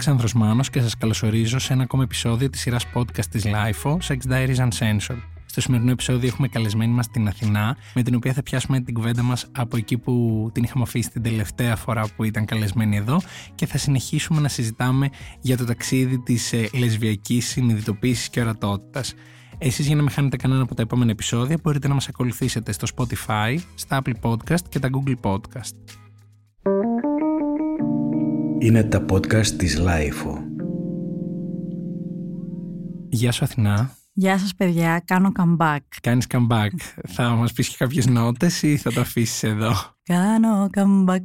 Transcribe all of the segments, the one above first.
Αλέξανδρος Μάνος και σας καλωσορίζω σε ένα ακόμα επεισόδιο της σειράς podcast της LIFO, Sex Diaries Uncensored. Στο σημερινό επεισόδιο έχουμε καλεσμένη μας την Αθηνά, με την οποία θα πιάσουμε την κουβέντα μας από εκεί που την είχαμε αφήσει την τελευταία φορά που ήταν καλεσμένη εδώ και θα συνεχίσουμε να συζητάμε για το ταξίδι της ε, λεσβιακής συνειδητοποίησης και ορατότητας. Εσείς για να μην χάνετε κανένα από τα επόμενα επεισόδια μπορείτε να μας ακολουθήσετε στο Spotify, στα Apple Podcast και τα Google Podcast. Είναι τα podcast της LiFO. Γεια σου Αθηνά. Γεια σας παιδιά, κάνω comeback. Κάνεις comeback. θα μας πεις και κάποιες νότες ή θα το αφήσεις εδώ; Κάνω comeback,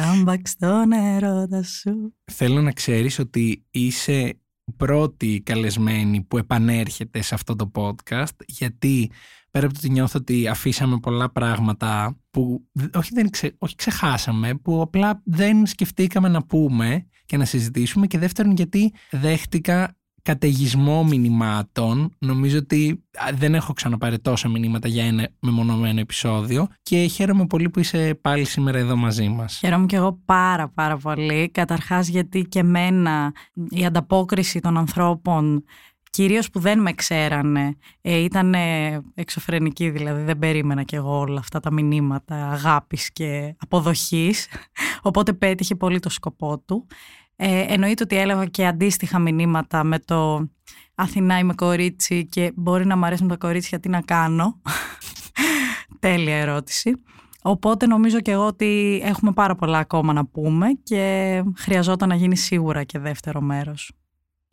comeback στον ερώτα σου. Θέλω να ξέρεις ότι είσαι πρώτη καλεσμένη που επανέρχεται σε αυτό το podcast γιατί πέρα από το ότι νιώθω ότι αφήσαμε πολλά πράγματα που όχι, δεν ξε, όχι ξεχάσαμε, που απλά δεν σκεφτήκαμε να πούμε και να συζητήσουμε και δεύτερον γιατί δέχτηκα καταιγισμό μηνυμάτων. Νομίζω ότι δεν έχω ξαναπάρει τόσα μηνύματα για ένα μεμονωμένο επεισόδιο και χαίρομαι πολύ που είσαι πάλι σήμερα εδώ μαζί μας. Χαίρομαι και εγώ πάρα πάρα πολύ. Καταρχάς γιατί και μένα η ανταπόκριση των ανθρώπων κυρίως που δεν με ξέρανε, ε, ήταν εξωφρενική δηλαδή, δεν περίμενα κι εγώ όλα αυτά τα μηνύματα αγάπης και αποδοχής, οπότε πέτυχε πολύ το σκοπό του. Ε, εννοείται ότι έλαβα και αντίστοιχα μηνύματα με το Αθηνά είμαι κορίτσι και μπορεί να μου αρέσουν τα κορίτσια, τι να κάνω. Τέλεια ερώτηση. Οπότε νομίζω και εγώ ότι έχουμε πάρα πολλά ακόμα να πούμε και χρειαζόταν να γίνει σίγουρα και δεύτερο μέρος.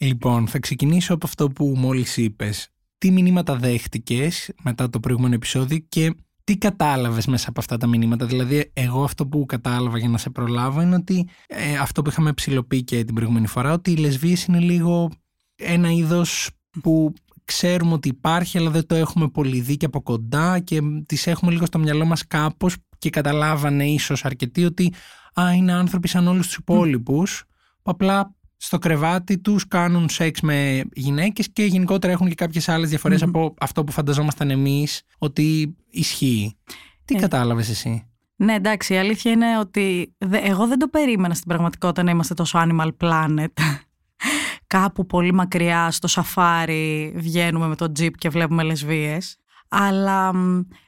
Λοιπόν, θα ξεκινήσω από αυτό που μόλις είπες. Τι μηνύματα δέχτηκες μετά το προηγούμενο επεισόδιο και τι κατάλαβες μέσα από αυτά τα μηνύματα; Δηλαδή, εγώ αυτό που κατάλαβα για να σε προλάβω είναι ότι ε, αυτό που είχαμε ψηλοποιεί και την προηγούμενη φορά, ότι οι λεσβείες είναι λίγο ένα είδος που ξέρουμε ότι υπάρχει, αλλά δεν το έχουμε πολύ δει και από κοντά και τις έχουμε λίγο στο μυαλό μας κάπως και καταλάβανε ίσως αρκετοί ότι α, είναι άνθρωποι σαν όλους τους υπόλοιπους, που απλά στο κρεβάτι τους κάνουν σεξ με γυναίκες και γενικότερα έχουν και κάποιες άλλες από αυτό που φανταζόμασταν εμείς ότι ισχύει. Τι ε. κατάλαβες εσύ; Ναι, εντάξει, η αλήθεια είναι ότι εγώ δεν το περίμενα στην πραγματικότητα να είμαστε τόσο animal planet. Κάπου πολύ μακριά στο σαφάρι βγαίνουμε με το τζιπ και βλέπουμε λεσβίες. Αλλά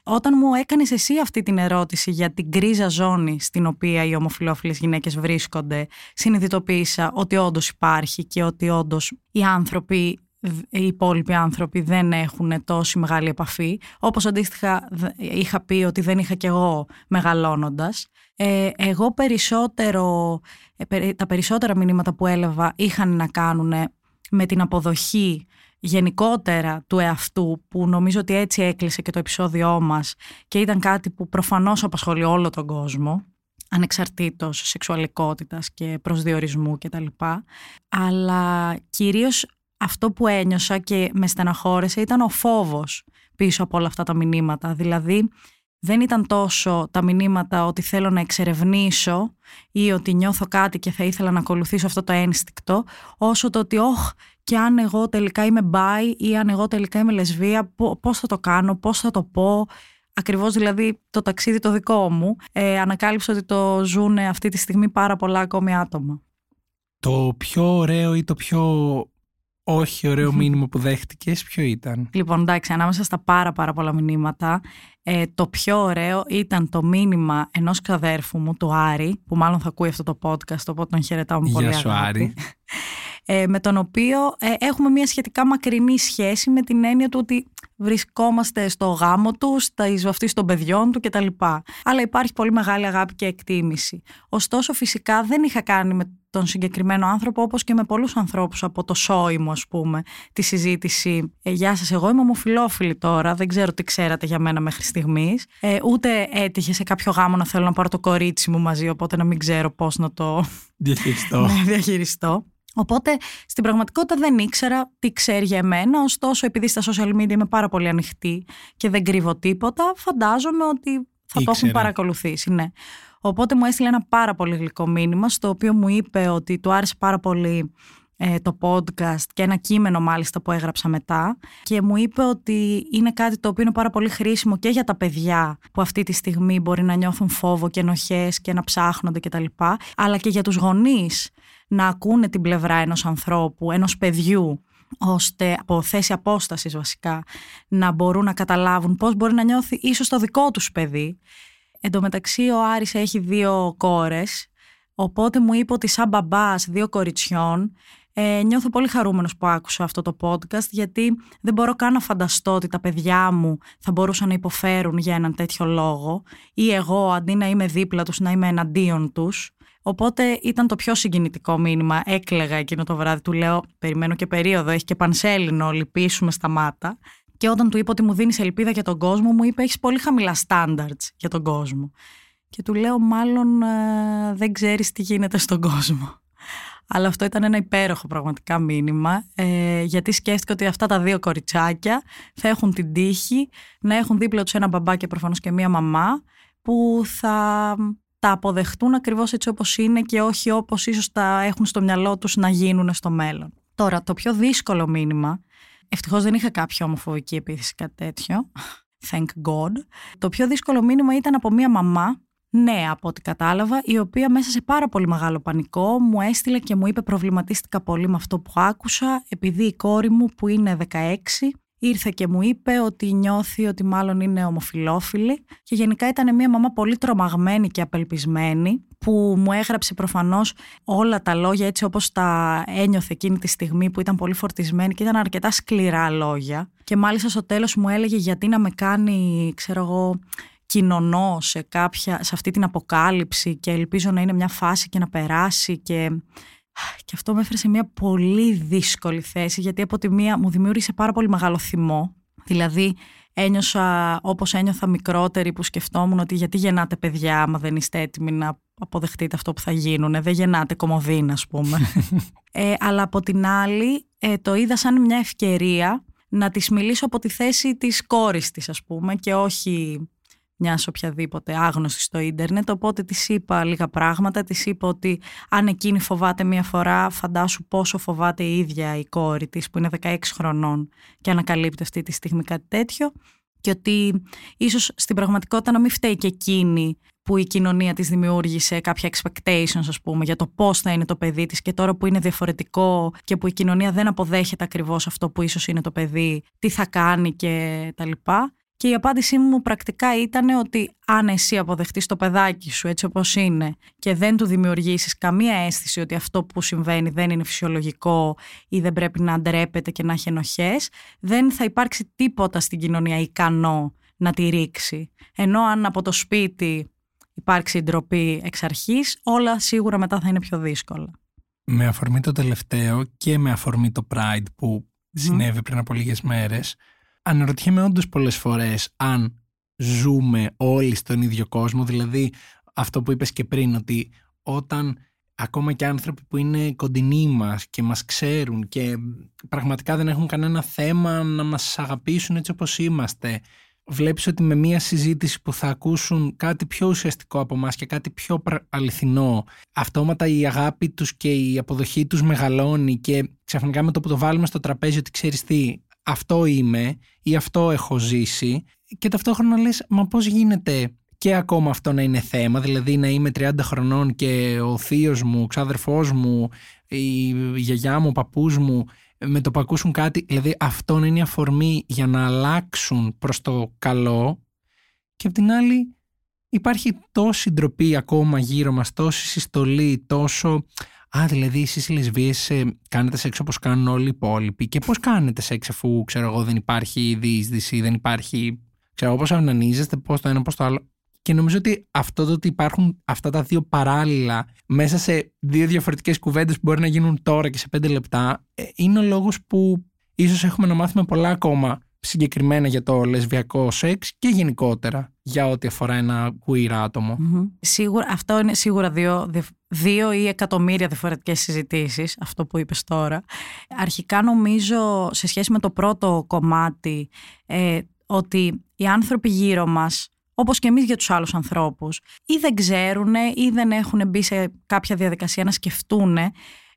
όταν μου έκανες εσύ αυτή την ερώτηση για την γκρίζα ζώνη στην οποία οι ομοφιλόφιλες γυναίκες βρίσκονται, συνειδητοποίησα ότι όντως υπάρχει και ότι όντως οι άνθρωποι οι υπόλοιποι άνθρωποι δεν έχουν τόση μεγάλη επαφή, όπως αντίστοιχα είχα πει ότι δεν είχα κι εγώ μεγαλώνοντας. Ε, εγώ περισσότερο, ε, τα περισσότερα μηνύματα που έλαβα είχαν να κάνουν με την αποδοχή γενικότερα του εαυτού που νομίζω ότι έτσι έκλεισε και το επεισόδιό μας και ήταν κάτι που προφανώς απασχολεί όλο τον κόσμο ανεξαρτήτως σεξουαλικότητας και προσδιορισμού κτλ. Αλλά κυρίως αυτό που ένιωσα και με στεναχώρεσε ήταν ο φόβος πίσω από όλα αυτά τα μηνύματα. Δηλαδή δεν ήταν τόσο τα μηνύματα ότι θέλω να εξερευνήσω ή ότι νιώθω κάτι και θα ήθελα να ακολουθήσω αυτό το ένστικτο, όσο το ότι όχ και αν εγώ τελικά είμαι μπάι ή αν εγώ τελικά είμαι λεσβία, πώς θα το κάνω, πώς θα το πω. Ακριβώς δηλαδή το ταξίδι το δικό μου ε, ανακάλυψα ότι το ζουν αυτή τη στιγμή πάρα πολλά ακόμη άτομα. Το πιο ωραίο ή το πιο όχι ωραίο μήνυμα που δέχτηκες ποιο ήταν; Λοιπόν εντάξει ανάμεσα στα πάρα πάρα πολλά μηνύματα ε, το πιο ωραίο ήταν το μήνυμα ενός ξαδέρφου μου του Άρη που μάλλον θα ακούει αυτό το podcast οπότε τον χαιρετάω με πολύ Γεια σου Άρη. Ε, με τον οποίο ε, έχουμε μια σχετικά μακρινή σχέση με την έννοια του ότι βρισκόμαστε στο γάμο τους, στα εισβαυτή των παιδιών του κτλ. Αλλά υπάρχει πολύ μεγάλη αγάπη και εκτίμηση. Ωστόσο φυσικά δεν είχα κάνει με τον συγκεκριμένο άνθρωπο όπως και με πολλούς ανθρώπους από το σόιμο ας πούμε τη συζήτηση ε, «Γεια σας, εγώ είμαι ομοφιλόφιλη τώρα, δεν ξέρω τι ξέρατε για μένα μέχρι στιγμής». Ε, ούτε έτυχε σε κάποιο γάμο να θέλω να πάρω το κορίτσι μου μαζί οπότε να μην ξέρω πώς να το διαχειριστώ. ναι, διαχειριστώ. Οπότε στην πραγματικότητα δεν ήξερα τι ξέρει για εμένα, ωστόσο επειδή στα social media είμαι πάρα πολύ ανοιχτή και δεν κρύβω τίποτα, φαντάζομαι ότι θα το έχουν παρακολουθήσει. Ναι. Οπότε μου έστειλε ένα πάρα πολύ γλυκό μήνυμα, στο οποίο μου είπε ότι του άρεσε πάρα πολύ ε, το podcast και ένα κείμενο μάλιστα που έγραψα μετά και μου είπε ότι είναι κάτι το οποίο είναι πάρα πολύ χρήσιμο και για τα παιδιά που αυτή τη στιγμή μπορεί να νιώθουν φόβο και ενοχές και να ψάχνονται κτλ. Αλλά και για τους γονείς να ακούνε την πλευρά ενός ανθρώπου, ενός παιδιού ώστε από θέση απόστασης βασικά να μπορούν να καταλάβουν πώς μπορεί να νιώθει ίσως το δικό τους παιδί. Εν τω μεταξύ ο Άρης έχει δύο κόρες, οπότε μου είπε ότι σαν μπαμπάς δύο κοριτσιών ε, νιώθω πολύ χαρούμενος που άκουσα αυτό το podcast γιατί δεν μπορώ καν να φανταστώ ότι τα παιδιά μου θα μπορούσαν να υποφέρουν για έναν τέτοιο λόγο ή εγώ αντί να είμαι δίπλα τους να είμαι εναντίον τους. Οπότε ήταν το πιο συγκινητικό μήνυμα. Έκλεγα εκείνο το βράδυ. Του λέω: Περιμένω και περίοδο. Έχει και πανσέλινο. Λυπήσουμε σταμάτα. Και όταν του είπα ότι μου δίνεις ελπίδα για τον κόσμο, μου είπε: Έχεις πολύ χαμηλά standards για τον κόσμο. Και του λέω: Μάλλον ε, δεν ξέρεις τι γίνεται στον κόσμο. Αλλά αυτό ήταν ένα υπέροχο πραγματικά μήνυμα, ε, γιατί σκέφτηκα ότι αυτά τα δύο κοριτσάκια θα έχουν την τύχη να έχουν δίπλα τους ένα μπαμπά και προφανώς και μία μαμά που θα τα αποδεχτούν ακριβώς έτσι όπως είναι και όχι όπως ίσως τα έχουν στο μυαλό τους να γίνουν στο μέλλον. Τώρα, το πιο δύσκολο μήνυμα, ευτυχώς δεν είχα κάποια ομοφοβική επίθεση κάτι τέτοιο, thank God, το πιο δύσκολο μήνυμα ήταν από μία μαμά νέα από ό,τι κατάλαβα, η οποία μέσα σε πάρα πολύ μεγάλο πανικό μου έστειλε και μου είπε προβληματίστηκα πολύ με αυτό που άκουσα, επειδή η κόρη μου που είναι 16 ήρθε και μου είπε ότι νιώθει ότι μάλλον είναι ομοφιλόφιλη και γενικά ήταν μια μαμά πολύ τρομαγμένη και απελπισμένη που μου έγραψε προφανώς όλα τα λόγια έτσι όπως τα ένιωθε εκείνη τη στιγμή που ήταν πολύ φορτισμένη και ήταν αρκετά σκληρά λόγια. Και μάλιστα στο τέλος μου έλεγε γιατί να με κάνει ξέρω εγώ κοινωνώ σε, κάποια, σε αυτή την αποκάλυψη και ελπίζω να είναι μια φάση και να περάσει και, και αυτό με έφερε σε μια πολύ δύσκολη θέση γιατί από τη μία μου δημιούργησε πάρα πολύ μεγάλο θυμό. Δηλαδή ένιωσα όπως ένιωθα μικρότερη που σκεφτόμουν ότι γιατί γεννάτε παιδιά άμα δεν είστε έτοιμοι να αποδεχτείτε αυτό που θα γίνουν δεν γεννάτε κομμωδίνα ας πούμε. Ε, αλλά από την άλλη ε, το είδα σαν μια ευκαιρία να της μιλήσω από τη θέση της κόρης της ας πούμε και όχι μιας οποιαδήποτε άγνωστη στο ίντερνετ. Οπότε της είπα λίγα πράγματα. Της είπα ότι αν εκείνη φοβάται μία φορά, φαντάσου πόσο φοβάται η ίδια η κόρη της, που είναι 16 χρονών και ανακαλύπτει αυτή τη στιγμή κάτι τέτοιο. Και ότι ίσως στην πραγματικότητα να μην φταίει και εκείνη που η κοινωνία της δημιούργησε κάποια expectations ας πούμε για το πώς θα είναι το παιδί της και τώρα που είναι διαφορετικό και που η κοινωνία δεν αποδέχεται ακριβώς αυτό που ίσως είναι το παιδί, τι θα κάνει και τα λοιπά. Και η απάντησή μου πρακτικά ήταν ότι αν εσύ αποδεχτείς το παιδάκι σου έτσι όπως είναι και δεν του δημιουργήσεις καμία αίσθηση ότι αυτό που συμβαίνει δεν είναι φυσιολογικό ή δεν πρέπει να ντρέπεται και να έχει ενοχές, δεν θα υπάρξει τίποτα στην κοινωνία ικανό να τη ρίξει. Ενώ αν από το σπίτι υπάρξει ντροπή εξ αρχής, όλα σίγουρα μετά θα είναι πιο δύσκολα. Με αφορμή το τελευταίο και με αφορμή το Pride που συνέβη πριν από λίγες μέρες, αναρωτιέμαι όντως πολλές φορές αν ζούμε όλοι στον ίδιο κόσμο, δηλαδή αυτό που είπες και πριν, ότι όταν ακόμα και άνθρωποι που είναι κοντινοί μας και μας ξέρουν και πραγματικά δεν έχουν κανένα θέμα να μας αγαπήσουν έτσι όπως είμαστε, βλέπεις ότι με μία συζήτηση που θα ακούσουν κάτι πιο ουσιαστικό από μας και κάτι πιο αληθινό, αυτόματα η αγάπη τους και η αποδοχή τους μεγαλώνει και ξαφνικά με το που το βάλουμε στο τραπέζι ότι ξέρεις τι, αυτό είμαι ή αυτό έχω ζήσει και ταυτόχρονα λες μα πώς γίνεται και ακόμα αυτό να είναι θέμα, δηλαδή να είμαι 30 χρονών και ο θείος μου, ο ξάδερφός μου, η γιαγιά μου, ο παππούς μου με το που ακούσουν κάτι, δηλαδή αυτό να είναι η αφορμή για να αλλάξουν προς το καλό και απ' την άλλη υπάρχει τόση ντροπή ακόμα γύρω μας, τόση συστολή, τόσο Α, δηλαδή εσείς οι λεσβείες κάνετε σεξ όπως κάνουν όλοι οι υπόλοιποι; Και πώς κάνετε σεξ αφού ξέρω εγώ δεν υπάρχει διείσδυση, δεν υπάρχει. ξέρω εγώ πώς αυνανίζεστε, πώς το ένα, πώς το άλλο; Και νομίζω ότι αυτό το ότι υπάρχουν αυτά τα δύο παράλληλα μέσα σε δύο διαφορετικές κουβέντες που μπορεί να γίνουν τώρα και σε πέντε λεπτά, ε, είναι ο λόγος που ίσως έχουμε να μάθουμε πολλά ακόμα συγκεκριμένα για το λεσβιακό σεξ και γενικότερα για ό,τι αφορά ένα queer ατομο Σίγουρα, αυτό είναι σίγουρα δύο, δύο ή εκατομμύρια διαφορετικές συζητήσεις, αυτό που είπες τώρα. Αρχικά νομίζω σε σχέση με το πρώτο κομμάτι ε, ότι οι άνθρωποι γύρω μας όπως και εμείς για τους άλλους ανθρώπους ή δεν ξέρουν ή δεν έχουν μπει σε κάποια διαδικασία να σκεφτούν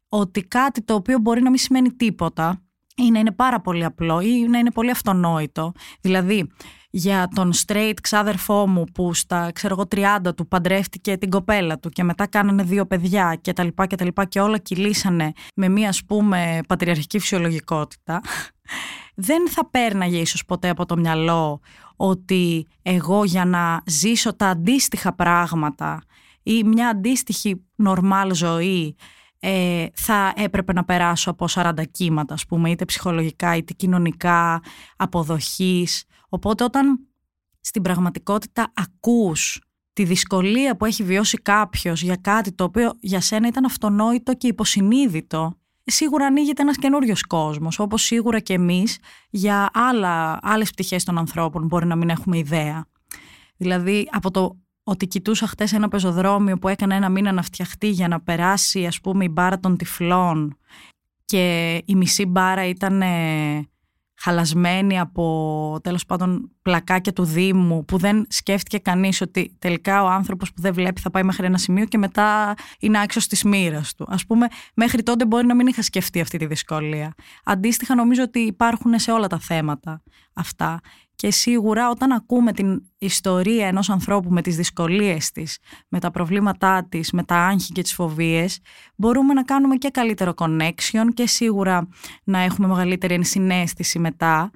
ότι κάτι το οποίο μπορεί να μην σημαίνει τίποτα ή να είναι πάρα πολύ απλό ή να είναι πολύ αυτονόητο. Δηλαδή, για τον straight ξάδερφό μου που στα ξέρω εγώ 30 του παντρεύτηκε την κοπέλα του και μετά κάνανε δύο παιδιά και τα λοιπά και τα λοιπά και όλα κυλήσανε με μία ας πούμε πατριαρχική φυσιολογικότητα δεν θα πέρναγε ίσως ποτέ από το μυαλό ότι εγώ για να ζήσω τα αντίστοιχα πράγματα ή μια αντίστοιχη νορμάλ ζωή ε, θα έπρεπε να περάσω από 40 κύματα, ας πούμε, είτε ψυχολογικά είτε κοινωνικά, αποδοχής. Οπότε όταν στην πραγματικότητα ακούς τη δυσκολία που έχει βιώσει κάποιος για κάτι το οποίο για σένα ήταν αυτονόητο και υποσυνείδητο, σίγουρα ανοίγεται ένας καινούριος κόσμος, όπως σίγουρα και εμείς για άλλα, άλλες πτυχές των ανθρώπων μπορεί να μην έχουμε ιδέα. Δηλαδή από το ότι κοιτούσα χτες ένα πεζοδρόμιο που έκανε ένα μήνα να φτιαχτεί για να περάσει ας πούμε η μπάρα των τυφλών και η μισή μπάρα ήταν χαλασμένη από τέλος πάντων πλακάκια του Δήμου που δεν σκέφτηκε κανείς ότι τελικά ο άνθρωπος που δεν βλέπει θα πάει μέχρι ένα σημείο και μετά είναι άξιος της μοίρας του. Ας πούμε μέχρι τότε μπορεί να μην είχα σκεφτεί αυτή τη δυσκολία. Αντίστοιχα νομίζω ότι υπάρχουν σε όλα τα θέματα αυτά και σίγουρα όταν ακούμε την ιστορία ενός ανθρώπου με τις δυσκολίες της, με τα προβλήματά της, με τα άγχη και τις φοβίες, μπορούμε να κάνουμε και καλύτερο connection και σίγουρα να έχουμε μεγαλύτερη ενσυναίσθηση μετά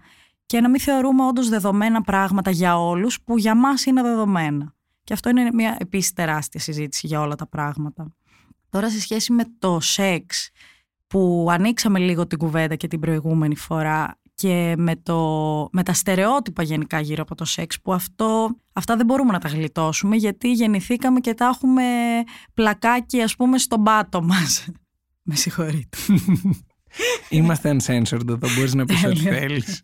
και να μην θεωρούμε όντως δεδομένα πράγματα για όλους που για μας είναι δεδομένα. Και αυτό είναι μια επίσης τεράστια συζήτηση για όλα τα πράγματα. Τώρα σε σχέση με το σεξ που ανοίξαμε λίγο την κουβέντα και την προηγούμενη φορά και με, το, με τα στερεότυπα γενικά γύρω από το σεξ που αυτό, αυτά δεν μπορούμε να τα γλιτώσουμε γιατί γεννηθήκαμε και τα έχουμε πλακάκι ας πούμε στον πάτο μας. με συγχωρείτε. Είμαστε uncensored εδώ, μπορείς να πεις ό,τι θέλεις.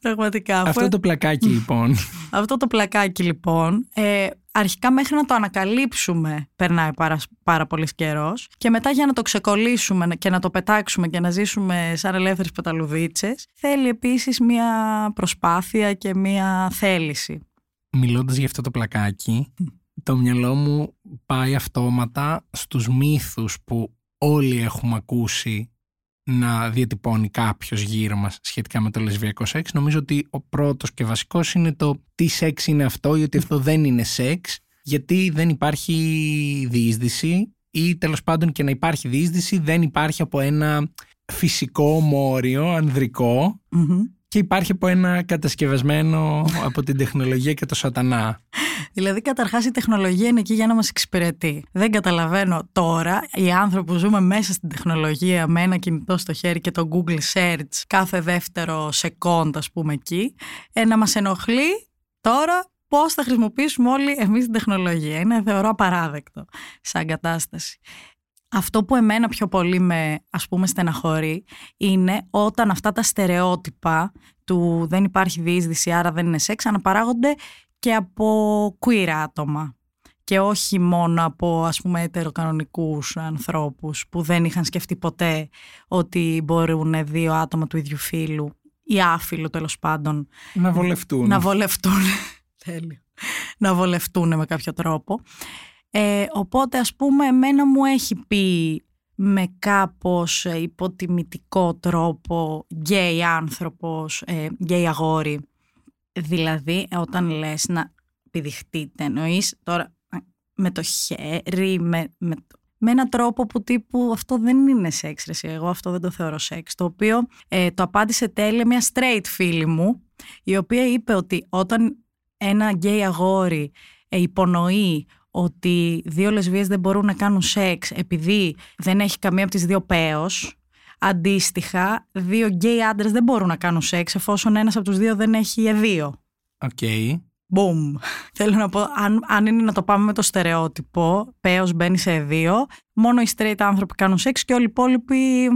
Πραγματικά. Αυτό το πλακάκι λοιπόν. Αυτό το πλακάκι λοιπόν, ε, αρχικά μέχρι να το ανακαλύψουμε περνάει πάρα, πάρα πολύς καιρός. Και μετά για να το ξεκολλήσουμε και να το πετάξουμε και να ζήσουμε σαν ελεύθερες πεταλουδίτσες, θέλει επίσης μια προσπάθεια και μια θέληση. Μιλώντας για αυτό το πλακάκι, το μυαλό μου πάει αυτόματα στους μύθους που όλοι έχουμε ακούσει να διατυπώνει κάποιος γύρω μας σχετικά με το λεσβιακό σεξ. Νομίζω ότι ο πρώτος και βασικός είναι το τι σεξ είναι αυτό ή ότι αυτό δεν είναι σεξ γιατί δεν υπάρχει διείσδυση ή τέλος πάντων και να υπάρχει διείσδυση δεν υπάρχει από ένα φυσικό μόριο και υπάρχει από ένα κατασκευασμένο από την τεχνολογία και το σατανά. Δηλαδή, καταρχάς η τεχνολογία είναι εκεί για να μας εξυπηρετεί. Δεν καταλαβαίνω τώρα οι άνθρωποι που ζούμε μέσα στην τεχνολογία με ένα κινητό στο χέρι και το Google Search κάθε δεύτερο σεκόντ, ας πούμε εκεί, ε, να μας ενοχλεί τώρα πώς θα χρησιμοποιήσουμε όλοι εμείς την τεχνολογία. Είναι θεωρώ απαράδεκτο σαν κατάσταση. Αυτό που εμένα πιο πολύ με ας πούμε στεναχωρεί είναι όταν αυτά τα στερεότυπα του δεν υπάρχει διείσδυση άρα δεν είναι σεξ αναπαράγονται και από queer άτομα και όχι μόνο από ας πούμε ετεροκανονικούς ανθρώπους που δεν είχαν σκεφτεί ποτέ ότι μπορούν δύο άτομα του ίδιου φίλου ή άφιλου τέλος πάντων να βολευτούν. Να βολευτούν. Τέλειο. Να βολευτούν με κάποιο τρόπο. Ε, οπότε ας πούμε εμένα μου έχει πει με κάπως υποτιμητικό τρόπο γκέι άνθρωπος, ε, γκέι αγόρι Δηλαδή, όταν λες να πηδηχτείτε, εννοείς τώρα με το χέρι, με, με, με έναν τρόπο που τύπου αυτό δεν είναι σεξ, ρε, εγώ αυτό δεν το θεωρώ σεξ. Το οποίο ε, το απάντησε τέλεια μια straight φίλη μου, η οποία είπε ότι όταν ένα γκέι αγόρι ε, υπονοεί ότι δύο λεσβίες δεν μπορούν να κάνουν σεξ επειδή δεν έχει καμία από τις δύο πέος, Αντίστοιχα, δύο γκέι άντρες δεν μπορούν να κάνουν σεξ εφόσον ένας από τους δύο δεν έχει δύο. OK. Okay. Boom. Θέλω να πω, αν, αν είναι να το πάμε με το στερεότυπο, πέος μπαίνει σε δύο, μόνο οι straight άνθρωποι κάνουν σεξ και όλοι οι υπόλοιποι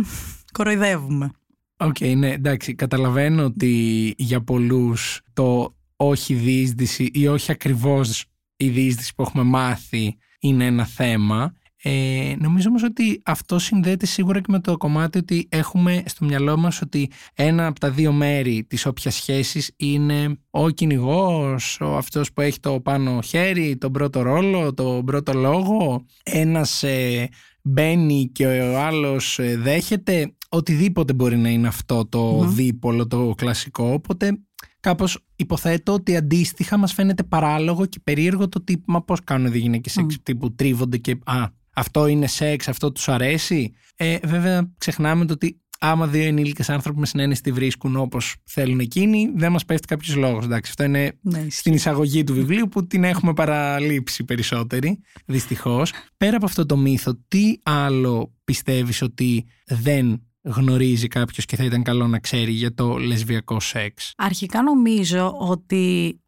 κοροϊδεύουμε. OK, okay, ναι, εντάξει. Καταλαβαίνω ότι για πολλούς το όχι διείσδυση ή όχι ακριβώς η διείσδυση που έχουμε μάθει είναι ένα θέμα. Ε, νομίζω όμως ότι αυτό συνδέεται σίγουρα και με το κομμάτι ότι έχουμε στο μυαλό μας ότι ένα από τα δύο μέρη της όποιας σχέσης είναι ο κυνηγός, ο αυτός που έχει το πάνω χέρι, τον πρώτο ρόλο, τον πρώτο λόγο. Ένας ε, μπαίνει και ο άλλος ε, δέχεται. Οτιδήποτε μπορεί να είναι αυτό το δίπολο, το κλασικό. Οπότε κάπως υποθέτω ότι αντίστοιχα μας φαίνεται παράλογο και περίεργο το τι, μα πώς κάνουν οι γυναίκες σεξ που τρίβονται και α, αυτό είναι σεξ, αυτό τους αρέσει. Ε, βέβαια ξεχνάμε το ότι άμα δύο ενήλικες άνθρωποι με συνένεση τη βρίσκουν όπως θέλουν εκείνοι, δεν μας πέφτει κάποιος λόγος. Αυτό είναι ναι, στην εισαγωγή του βιβλίου που την έχουμε παραλείψει περισσότεροι, δυστυχώς. Πέρα από αυτό το μύθο, τι άλλο πιστεύεις ότι δεν γνωρίζει κάποιος και θα ήταν καλό να ξέρει για το λεσβιακό σεξ. Αρχικά νομίζω ότι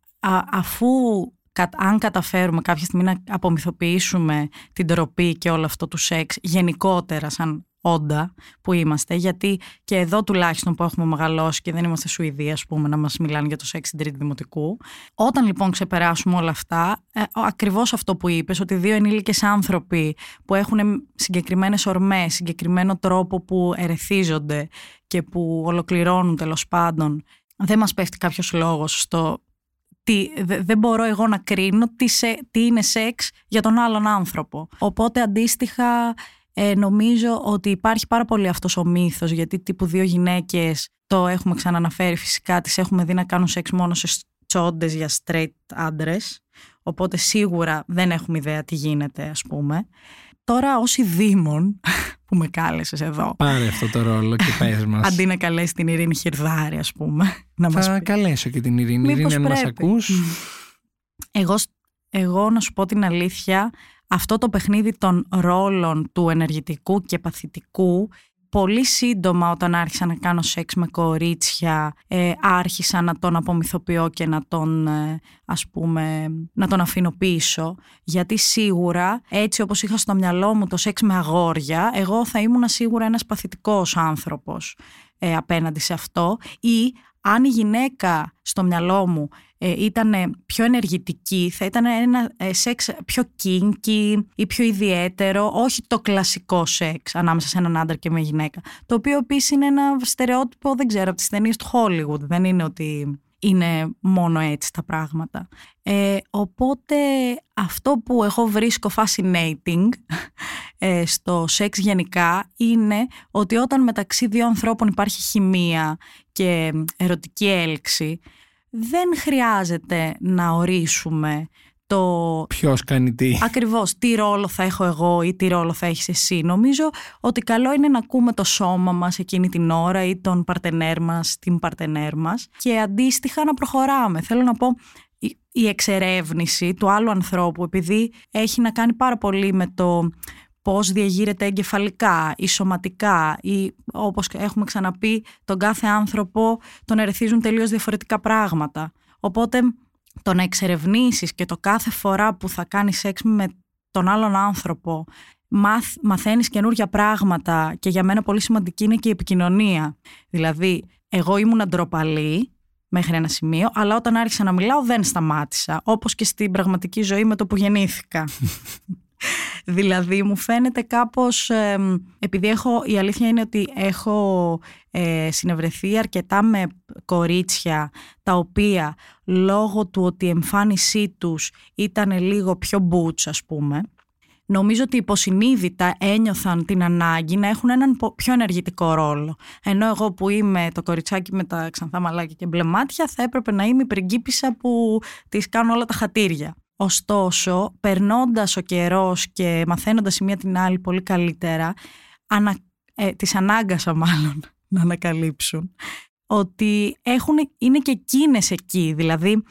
αφού αν καταφέρουμε κάποια στιγμή να απομυθοποιήσουμε την τροπή και όλο αυτό του σεξ γενικότερα σαν όντα που είμαστε, γιατί και εδώ τουλάχιστον που έχουμε μεγαλώσει και δεν είμαστε Σουηδία, ας πούμε, να μας μιλάνε για το σεξ στην τρίτη δημοτικού. Όταν λοιπόν ξεπεράσουμε όλα αυτά, ε, ακριβώς αυτό που είπες, ότι δύο ενήλικες άνθρωποι που έχουν συγκεκριμένες ορμές, συγκεκριμένο τρόπο που ερεθίζονται και που ολοκληρώνουν τέλος πάντων, δεν μας πέφτει κάποιος λόγος στο τι, δεν μπορώ εγώ να κρίνω τι, σε, τι είναι σεξ για τον άλλον άνθρωπο. Οπότε αντίστοιχα ε, νομίζω ότι υπάρχει πάρα πολύ αυτός ο μύθος γιατί τύπου δύο γυναίκες το έχουμε ξαναναφέρει φυσικά τις έχουμε δει να κάνουν σεξ μόνο σε τσόντες για straight άντρες. οπότε σίγουρα δεν έχουμε ιδέα τι γίνεται ας πούμε. Τώρα όσοι δήμον που με κάλεσες εδώ. Πάρε αυτό το ρόλο και πες μας. Αντί να καλέσει την Ειρήνη Χιρδάρη ας πούμε. Να Θα μας καλέσω και την Ειρήνη. Ειρήνη αν μας ακούς. Εγώ, εγώ να σου πω την αλήθεια αυτό το παιχνίδι των ρόλων του ενεργητικού και παθητικού πολύ σύντομα όταν άρχισα να κάνω σεξ με κορίτσια ε, άρχισα να τον απομυθοποιώ και να τον ε, ας πούμε να τον αφήνω πίσω. Γιατί σίγουρα έτσι όπως είχα στο μυαλό μου το σεξ με αγόρια εγώ θα ήμουν σίγουρα ένας παθητικός άνθρωπος ε, απέναντι σε αυτό. Ή αν η γυναίκα στο μυαλό μου ε, ήταν πιο ενεργητική, θα ήταν ένα ε, σεξ πιο kinky ή πιο ιδιαίτερο, όχι το κλασικό σεξ ανάμεσα σε έναν άντρα και μια γυναίκα. Το οποίο επίσης είναι ένα στερεότυπο, δεν ξέρω, από τις ταινίες του Hollywood. Δεν είναι ότι είναι μόνο έτσι τα πράγματα. Ε, οπότε αυτό που εγώ βρίσκω fascinating ε, στο σεξ γενικά είναι ότι όταν μεταξύ δύο ανθρώπων υπάρχει χημεία και ερωτική έλξη δεν χρειάζεται να ορίσουμε το... Ποιος κάνει τι. Ακριβώς, τι ρόλο θα έχω εγώ ή τι ρόλο θα έχεις εσύ. Νομίζω ότι καλό είναι να ακούμε το σώμα μας εκείνη την ώρα ή τον παρτενέρ μας, την παρτενέρ μας και αντίστοιχα να προχωράμε. Θέλω να πω, η εξερεύνηση του άλλου ανθρώπου επειδή έχει να κάνει πάρα πολύ με το πώς διαγείρεται εγκεφαλικά ή σωματικά ή όπως έχουμε ξαναπεί τον κάθε άνθρωπο τον ερεθίζουν τελείως διαφορετικά πράγματα. Οπότε το να εξερευνήσεις και το κάθε φορά που θα κάνεις σεξ με τον άλλον άνθρωπο μαθ, μαθαίνεις καινούργια πράγματα και για μένα πολύ σημαντική είναι και η επικοινωνία. Δηλαδή, εγώ ήμουν αντροπαλή μέχρι ένα σημείο, αλλά όταν άρχισα να μιλάω δεν σταμάτησα, όπως και στην πραγματική ζωή με το που γεννήθηκα. δηλαδή μου φαίνεται κάπως, επειδή έχω, η αλήθεια είναι ότι έχω ε, συνευρεθεί αρκετά με κορίτσια τα οποία λόγω του ότι η εμφάνισή τους ήταν λίγο πιο μπούτς ας πούμε, νομίζω ότι υποσυνείδητα ένιωθαν την ανάγκη να έχουν έναν πιο ενεργητικό ρόλο. Ενώ εγώ που είμαι το κοριτσάκι με τα ξανθά μαλάκια και μπλε μάτια θα έπρεπε να είμαι η πριγκίπισσα που τις κάνω όλα τα χατήρια. Ωστόσο, περνώντας ο καιρός και μαθαίνοντας η μία την άλλη πολύ καλύτερα, ανα, ε, τις ανάγκασα μάλλον να ανακαλύψουν ότι έχουν, είναι και εκείνες εκεί, δηλαδή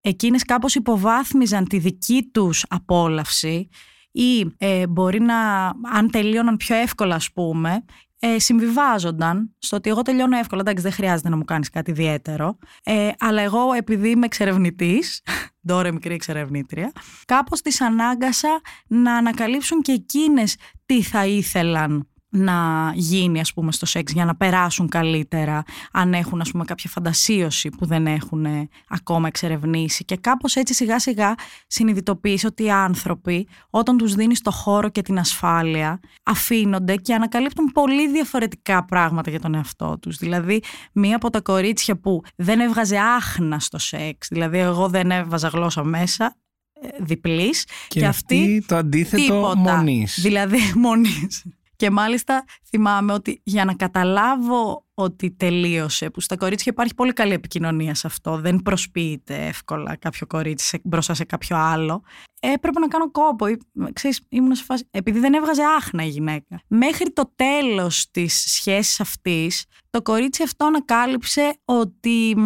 εκείνες κάπως υποβάθμιζαν τη δική τους απόλαυση ή ε, μπορεί να, αν τελείωναν πιο εύκολα ας πούμε, ε, συμβιβάζονταν στο ότι εγώ τελειώνω εύκολα, εντάξει δεν χρειάζεται να μου κάνεις κάτι ιδιαίτερο, ε, αλλά εγώ επειδή είμαι εξερευνητής, τώρα μικρή εξερευνήτρια, κάπως τις ανάγκασα να ανακαλύψουν και εκείνες τι θα ήθελαν να γίνει ας πούμε στο σεξ για να περάσουν καλύτερα αν έχουν ας πούμε κάποια φαντασίωση που δεν έχουν ε, ακόμα εξερευνήσει. Και κάπως έτσι σιγά σιγά συνειδητοποιείς ότι οι άνθρωποι όταν τους δίνεις το χώρο και την ασφάλεια αφήνονται και ανακαλύπτουν πολύ διαφορετικά πράγματα για τον εαυτό τους. Δηλαδή μία από τα κορίτσια που δεν έβγαζε άχνα στο σεξ δηλαδή εγώ δεν έβαζα γλώσσα μέσα ε, διπλής και, και αυτή το αντίθετο μονής. Δηλαδή μονής και μάλιστα θυμάμαι ότι για να καταλάβω ότι τελείωσε, που στα κορίτσια υπάρχει πολύ καλή επικοινωνία σε αυτό, δεν προσποιείται εύκολα κάποιο κορίτσι μπροστά σε κάποιο άλλο, έπρεπε να κάνω κόπο. Ξέρεις, ήμουν σε φάση, επειδή δεν έβγαζε άχνα η γυναίκα. Μέχρι το τέλος της σχέσης αυτής, το κορίτσι αυτό ανακάλυψε ότι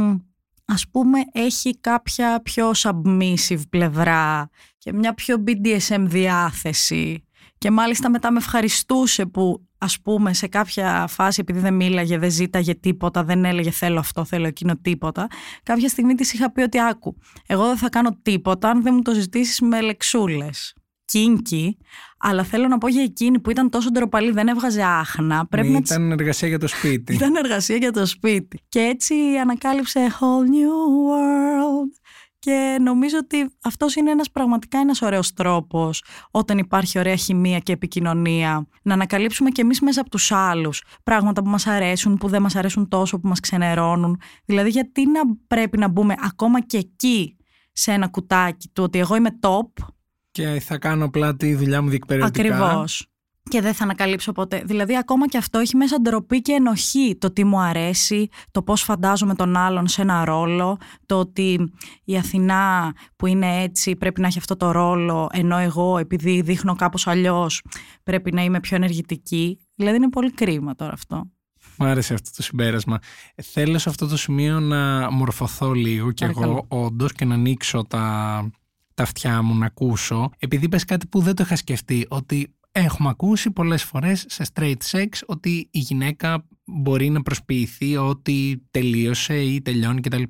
ας πούμε έχει κάποια πιο submissive πλευρά και μια πιο BDSM διάθεση και μάλιστα μετά με ευχαριστούσε που ας πούμε σε κάποια φάση επειδή δεν μίλαγε, δεν ζήταγε τίποτα, δεν έλεγε θέλω αυτό, θέλω εκείνο τίποτα. Κάποια στιγμή της είχα πει ότι άκου, εγώ δεν θα κάνω τίποτα αν δεν μου το ζητήσεις με λεξούλες. Κίνκι, αλλά θέλω να πω για εκείνη που ήταν τόσο ντροπαλή, δεν έβγαζε άχνα. Πρέπει να ήταν εργασία για το σπίτι. ήταν εργασία για το σπίτι. Και έτσι ανακάλυψε a whole new world και νομίζω ότι αυτός είναι ένας πραγματικά ένας ωραίος τρόπος όταν υπάρχει ωραία χημεία και επικοινωνία να ανακαλύψουμε και εμείς μέσα από τους άλλους πράγματα που μας αρέσουν, που δεν μας αρέσουν τόσο, που μας ξενερώνουν. Δηλαδή γιατί να πρέπει να μπούμε ακόμα και εκεί σε ένα κουτάκι του ότι εγώ είμαι top και θα κάνω απλά τη δουλειά μου διεκπαιρεωτικά. Ακριβώς και δεν θα ανακαλύψω ποτέ. Δηλαδή, ακόμα και αυτό έχει μέσα ντροπή και ενοχή. Το τι μου αρέσει, το πώς φαντάζομαι τον άλλον σε ένα ρόλο, το ότι η Αθηνά που είναι έτσι πρέπει να έχει αυτό το ρόλο, ενώ εγώ επειδή δείχνω κάπως αλλιώς πρέπει να είμαι πιο ενεργητική. Δηλαδή, είναι πολύ κρίμα τώρα αυτό. Μου άρεσε αυτό το συμπέρασμα. Θέλω σε αυτό το σημείο να μορφωθώ λίγο κι εγώ όντως και να ανοίξω τα, τα αυτιά μου να ακούσω. Επειδή είπες κάτι που δεν το είχα σκεφτεί, ότι Έχουμε ακούσει πολλές φορές σε straight sex ότι η γυναίκα μπορεί να προσποιηθεί ότι τελείωσε ή τελειώνει κτλ.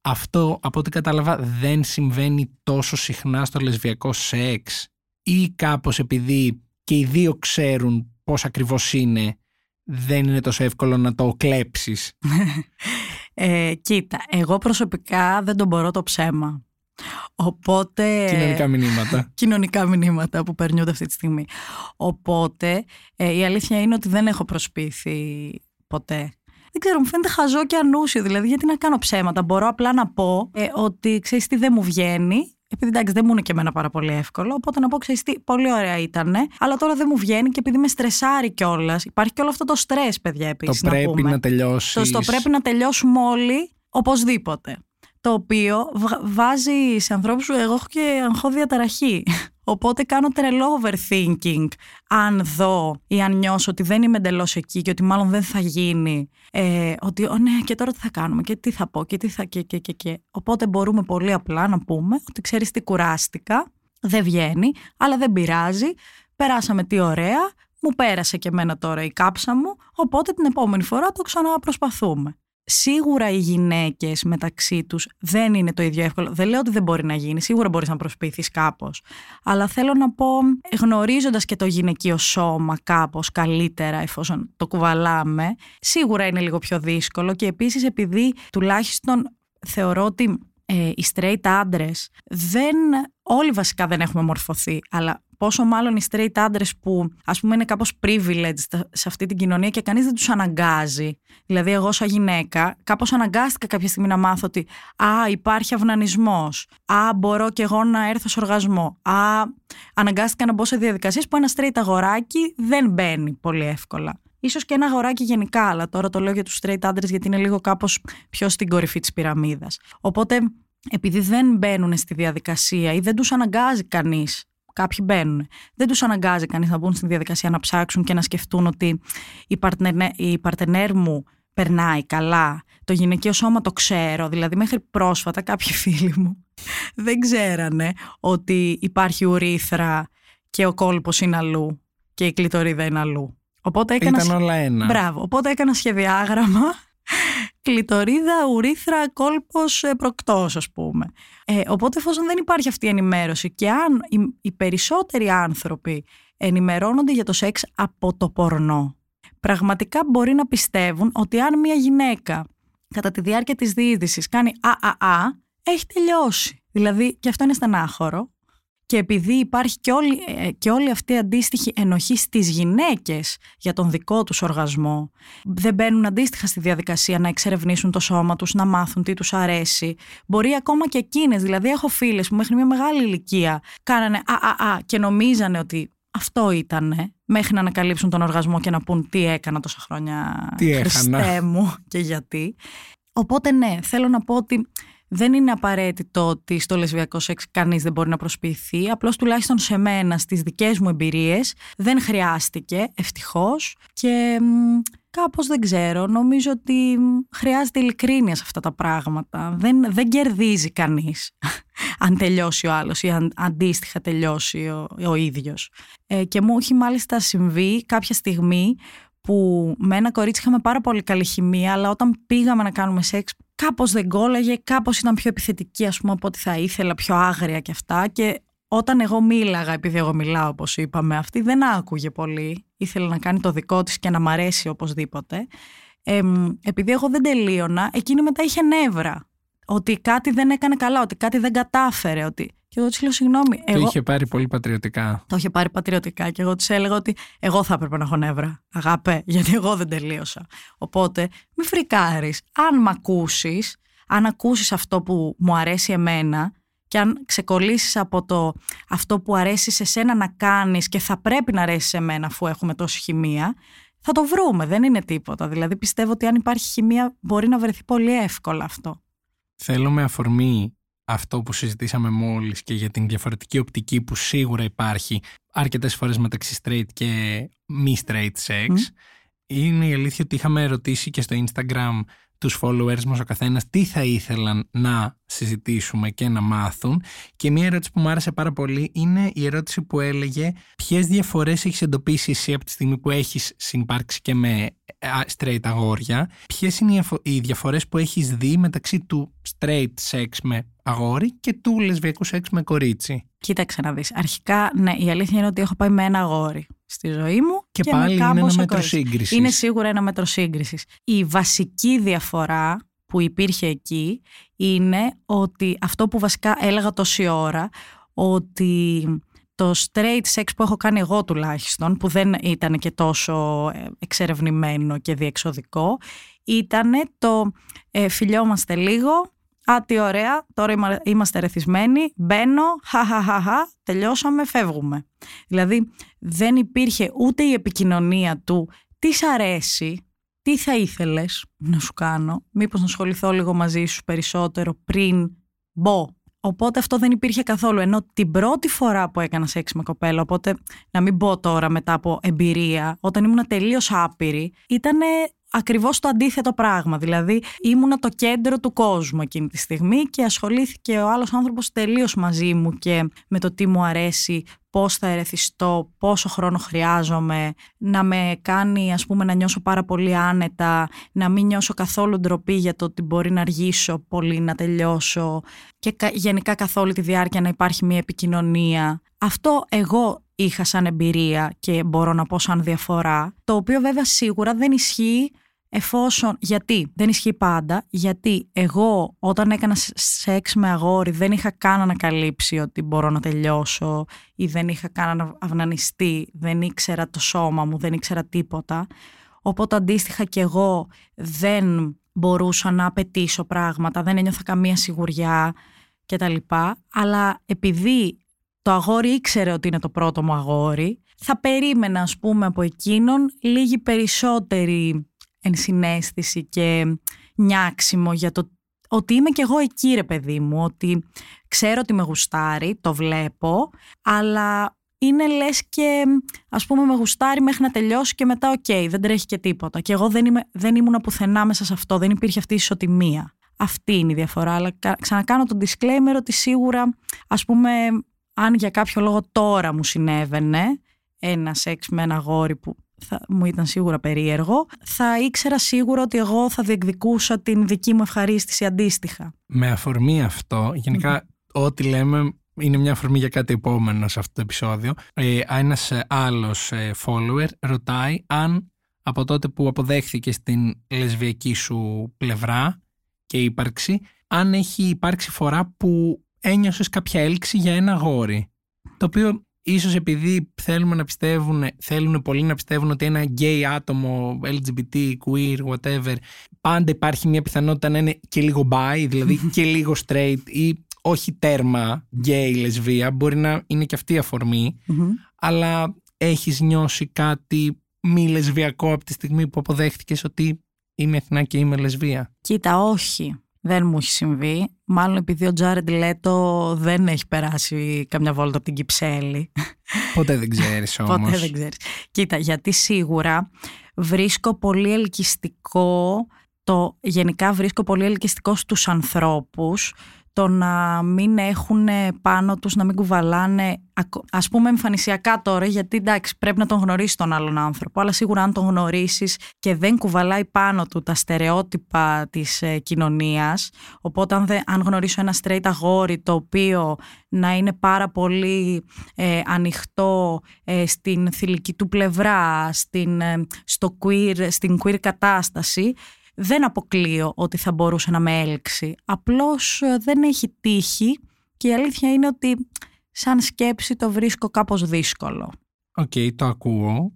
Αυτό από ό,τι κατάλαβα δεν συμβαίνει τόσο συχνά στο λεσβιακό σεξ ή κάπως επειδή και οι δύο ξέρουν πώς ακριβώς είναι δεν είναι τόσο εύκολο να το κλέψεις. ε, κοίτα, εγώ προσωπικά δεν τον μπορώ το ψέμα. Οπότε... Κοινωνικά μηνύματα. κοινωνικά μηνύματα που περνιούνται αυτή τη στιγμή. Οπότε ε, η αλήθεια είναι ότι δεν έχω προσποιηθεί ποτέ. Δεν ξέρω, μου φαίνεται χαζό και ανούσιο. Δηλαδή, γιατί να κάνω ψέματα. Μπορώ απλά να πω ε, ότι ξέρεις τι δεν μου βγαίνει. Επειδή εντάξει δεν μου είναι και εμένα πάρα πολύ εύκολο. Οπότε να πω, ξέρεις τι, πολύ ωραία ήταν. Αλλά τώρα δεν μου βγαίνει και επειδή με στρεσάρει κιόλας. Υπάρχει και όλο αυτό το στρες, παιδιά, επίσης. Το πρέπει να, να τελειώσεις. Το, το πρέπει να τελειώσουμε όλοι οπωσδήποτε το οποίο βάζει σε ανθρώπους που εγώ έχω και αγχώ διαταραχή. Οπότε κάνω τρελό overthinking αν δω ή αν νιώσω ότι δεν είμαι εντελώς εκεί και ότι μάλλον δεν θα γίνει. Ε, ότι ο, ναι και τώρα τι θα κάνουμε και τι θα πω και τι θα και, και, και, και. Οπότε μπορούμε πολύ απλά να πούμε ότι ξέρεις τι κουράστηκα, δεν βγαίνει, αλλά δεν πειράζει. Περάσαμε τι ωραία, μου πέρασε και εμένα τώρα η κάψα μου, οπότε την επόμενη φορά το ξαναπροσπαθούμε. Σίγουρα οι γυναίκες μεταξύ τους δεν είναι το ίδιο εύκολο. Δεν λέω ότι δεν μπορεί να γίνει. Σίγουρα μπορείς να προσποιηθείς κάπως. Αλλά θέλω να πω, γνωρίζοντας και το γυναικείο σώμα κάπως καλύτερα, εφόσον το κουβαλάμε, σίγουρα είναι λίγο πιο δύσκολο. Και επίσης, επειδή τουλάχιστον θεωρώ ότι ε, οι straight άντρες δεν. Όλοι βασικά δεν έχουμε μορφωθεί, αλλά Πόσο μάλλον οι straight άντρες που ας πούμε είναι κάπως privileged σε αυτή την κοινωνία και κανείς δεν τους αναγκάζει. Δηλαδή εγώ σαν γυναίκα κάπως αναγκάστηκα κάποια στιγμή να μάθω ότι α, υπάρχει αυνανισμός, α, μπορώ και εγώ να έρθω σε οργασμό, α, αναγκάστηκα να μπω σε διαδικασίες που ένα straight αγοράκι δεν μπαίνει πολύ εύκολα. Ίσως και ένα αγοράκι γενικά, αλλά τώρα το λέω για τους straight άντρες γιατί είναι λίγο κάπως πιο στην κορυφή της πυραμίδας. Οπότε επειδή δεν μπαίνουν στη διαδικασία ή δεν τους αναγκάζει κανείς Κάποιοι μπαίνουν. Δεν τους αναγκάζει κανείς να μπουν στη διαδικασία να ψάξουν και να σκεφτούν ότι η, παρτενέρ, η παρτενέρ μου περνάει καλά. Το γυναικείο σώμα το ξέρω. Δηλαδή, μέχρι πρόσφατα κάποιοι φίλοι μου δεν ξέρανε ότι υπάρχει ουρίθρα και ο κόλπος είναι αλλού και η κλειτορίδα είναι αλλού. Οπότε έκανα... Ήταν όλα ένα. Μπράβο. Οπότε έκανα σχεδιάγραμμα κλειτορίδα, ουρίθρα, κόλπος, ε, προκτός ας πούμε. Ε, οπότε εφόσον δεν υπάρχει αυτή η ενημέρωση και αν οι, οι περισσότεροι άνθρωποι ενημερώνονται για το σεξ από το πορνό. Πραγματικά μπορεί να πιστεύουν ότι αν μια γυναίκα κατά τη διάρκεια της διείδησης κάνει α, α, α, έχει τελειώσει. Δηλαδή, και αυτό είναι στενάχωρο, και επειδή υπάρχει και όλη, ε, και όλη αυτή η αντίστοιχη ενοχή στις γυναίκες για τον δικό τους οργασμό, δεν μπαίνουν αντίστοιχα στη διαδικασία να εξερευνήσουν το σώμα τους, να μάθουν τι τους αρέσει. Μπορεί ακόμα και εκείνες, δηλαδή έχω φίλες που μέχρι μια μεγάλη ηλικία κάνανε α, α, α και νομίζανε ότι αυτό ήταν μέχρι να ανακαλύψουν τον οργασμό και να πούν τι έκανα τόσα χρόνια τι Χριστέ μου και γιατί. Οπότε ναι, θέλω να πω ότι δεν είναι απαραίτητο ότι στο λεσβιακό σεξ κανείς δεν μπορεί να προσποιηθεί. Απλώς τουλάχιστον σε μένα, στις δικές μου εμπειρίες, δεν χρειάστηκε, ευτυχώς. Και κάπως δεν ξέρω, νομίζω ότι χρειάζεται ειλικρίνεια σε αυτά τα πράγματα. Δεν, δεν κερδίζει κανείς αν τελειώσει ο άλλος ή αν αντίστοιχα τελειώσει ο, ο ίδιος. Ε, και μου έχει μάλιστα συμβεί κάποια στιγμή που με ένα κορίτσι είχαμε πάρα πολύ καλή χημεία, αλλά όταν πήγαμε να κάνουμε σεξ κάπως δεν κόλλαγε, κάπως ήταν πιο επιθετική ας πούμε από ό,τι θα ήθελα, πιο άγρια και αυτά και όταν εγώ μίλαγα, επειδή εγώ μιλάω όπως είπαμε, αυτή δεν άκουγε πολύ, ήθελε να κάνει το δικό της και να μ' αρέσει οπωσδήποτε. Ε, επειδή εγώ δεν τελείωνα, εκείνη μετά είχε νεύρα. Ότι κάτι δεν έκανε καλά, ότι κάτι δεν κατάφερε, ότι και εγώ της λέω συγγνώμη. Το είχε πάρει πολύ πατριωτικά. Το είχε πάρει πατριωτικά και εγώ της έλεγα ότι εγώ θα έπρεπε να έχω νεύρα. Αγάπε, γιατί εγώ δεν τελείωσα. Οπότε, μη φρικάρεις. Αν μ' ακούσεις, αν ακούσεις αυτό που μου αρέσει εμένα και αν ξεκολλήσεις από το αυτό που αρέσει σε σένα να κάνεις και θα πρέπει να αρέσει σε μένα αφού έχουμε τόση χημεία, θα το βρούμε. Δεν είναι τίποτα. Δηλαδή, πιστεύω ότι αν υπάρχει χημεία, μπορεί να βρεθεί πολύ εύκολα αυτό. Θέλω με αφορμή αυτό που συζητήσαμε μόλις και για την διαφορετική οπτική που σίγουρα υπάρχει αρκετές φορές μεταξύ straight και μη straight sex. Είναι η αλήθεια ότι είχαμε ρωτήσει και στο Instagram τους followers μας ο καθένας τι θα ήθελαν να συζητήσουμε και να μάθουν και μια ερώτηση που μου άρεσε πάρα πολύ είναι η ερώτηση που έλεγε ποιες διαφορές έχεις εντοπίσει εσύ από τη στιγμή που έχεις συμπάρξει και με straight αγόρια ποιες είναι οι διαφορές που έχεις δει μεταξύ του straight sex με αγόρι και του λεσβιακού σεξ με κορίτσι; Κοίταξε να δεις. Αρχικά, ναι, η αλήθεια είναι ότι έχω πάει με ένα αγόρι στη ζωή μου. Και, και πάλι είναι ένα μέτρο σύγκρισης. Είναι σίγουρα ένα μέτρο σύγκρισης. Η βασική διαφορά που υπήρχε εκεί είναι ότι αυτό που βασικά έλεγα τόση ώρα, ότι το straight sex που έχω κάνει εγώ τουλάχιστον, που δεν ήταν και τόσο ε, εξερευνημένο και διεξοδικό, ήταν το ε, φιλιόμαστε λίγο, Α, τι ωραία, τώρα είμαστε ρεθισμένοι, μπαίνω, χαχαχαχα, τελειώσαμε, φεύγουμε. Δηλαδή δεν υπήρχε ούτε η επικοινωνία του τι σ' αρέσει, τι θα ήθελες να σου κάνω, μήπως να ασχοληθώ λίγο μαζί σου περισσότερο πριν μπω; Οπότε αυτό δεν υπήρχε καθόλου, ενώ την πρώτη φορά που έκανα σεξ με κοπέλα, οπότε να μην πω τώρα μετά από εμπειρία, όταν ήμουν τελείως άπειρη, ήταν ακριβώς το αντίθετο πράγμα. Δηλαδή, ήμουνα το κέντρο του κόσμου εκείνη τη στιγμή και ασχολήθηκε ο άλλος άνθρωπος τελείως μαζί μου και με το τι μου αρέσει, πώς θα ερεθιστώ, πόσο χρόνο χρειάζομαι, να με κάνει ας πούμε να νιώσω πάρα πολύ άνετα, να μην νιώσω καθόλου ντροπή για το ότι μπορεί να αργήσω πολύ να τελειώσω και γενικά καθ' όλη τη διάρκεια να υπάρχει μια επικοινωνία. Αυτό εγώ είχα σαν εμπειρία και μπορώ να πω σαν διαφορά, το οποίο βέβαια σίγουρα δεν ισχύει εφόσον, γιατί δεν ισχύει πάντα, γιατί εγώ όταν έκανα σεξ με αγόρι δεν είχα καν ανακαλύψει ότι μπορώ να τελειώσω ή δεν είχα καν αυνανιστεί, δεν ήξερα το σώμα μου, δεν ήξερα τίποτα. Οπότε αντίστοιχα και εγώ δεν μπορούσα να απαιτήσω πράγματα, δεν ένιωθα καμία σιγουριά κτλ. Αλλά επειδή το αγόρι ήξερε ότι είναι το πρώτο μου αγόρι, θα περίμενα ας πούμε από εκείνον λίγη περισσότερη ενσυναίσθηση και νιάξιμο για το ότι είμαι κι εγώ εκεί ρε παιδί μου, ότι ξέρω ότι με γουστάρει, το βλέπω, αλλά είναι λες και ας πούμε με γουστάρει μέχρι να τελειώσει και μετά OK, okay, δεν τρέχει και τίποτα. Και εγώ δεν, είμαι, δεν ήμουν πουθενά μέσα σε αυτό, δεν υπήρχε αυτή η ισοτιμία. Αυτή είναι η διαφορά, αλλά ξανακάνω τον disclaimer ότι σίγουρα ας πούμε αν για κάποιο λόγο τώρα μου συνέβαινε ένα σεξ με ένα αγόρι που θα, μου ήταν σίγουρα περίεργο, θα ήξερα σίγουρα ότι εγώ θα διεκδικούσα την δική μου ευχαρίστηση αντίστοιχα. Με αφορμή αυτό, ό,τι λέμε είναι μια αφορμή για κάτι επόμενο σε αυτό το επεισόδιο. Ε, ένας ε, άλλος ε, follower ρωτάει αν από τότε που αποδέχθηκε στην λεσβιακή σου πλευρά και ύπαρξη, αν έχει υπάρξει φορά που ένιωσες κάποια έλξη για ένα γόρι. Το οποίο ίσως επειδή θέλουμε να πιστεύουν, θέλουν πολλοί να πιστεύουν ότι ένα gay άτομο, LGBT, queer, whatever, πάντα υπάρχει μια πιθανότητα να είναι και λίγο bi, δηλαδή και λίγο straight ή όχι τέρμα gay λεσβία, μπορεί να είναι και αυτή η αφορμή, αλλά έχεις νιώσει κάτι μη λεσβιακό από τη στιγμή που αποδέχτηκες ότι είμαι Αθηνά και είμαι λεσβία. Κοίτα, όχι. Δεν μου έχει συμβεί. Μάλλον επειδή ο Τζάρεντ Λέτο δεν έχει περάσει καμιά βόλτα από την Κυψέλη. Ποτέ δεν ξέρεις όμως. Ποτέ δεν ξέρεις. Κοίτα, γιατί σίγουρα βρίσκω πολύ ελκυστικό το γενικά βρίσκω πολύ ελκυστικό στους ανθρώπους το να μην έχουν πάνω τους, να μην κουβαλάνε, ας πούμε εμφανισιακά τώρα, γιατί εντάξει πρέπει να τον γνωρίσει τον άλλον άνθρωπο, αλλά σίγουρα αν τον γνωρίσεις και δεν κουβαλάει πάνω του τα στερεότυπα της ε, κοινωνίας, οπότε αν, αν γνωρίσω ένα straight αγόρι το οποίο να είναι πάρα πολύ ε, ανοιχτό ε, στην θηλυκή του πλευρά, στην, ε, στο queer, στην queer κατάσταση, δεν αποκλείω ότι θα μπορούσε να με έλξει. Απλώς ε, δεν έχει τύχει και η αλήθεια είναι ότι σαν σκέψη το βρίσκω κάπως δύσκολο. Οκ, το ακούω.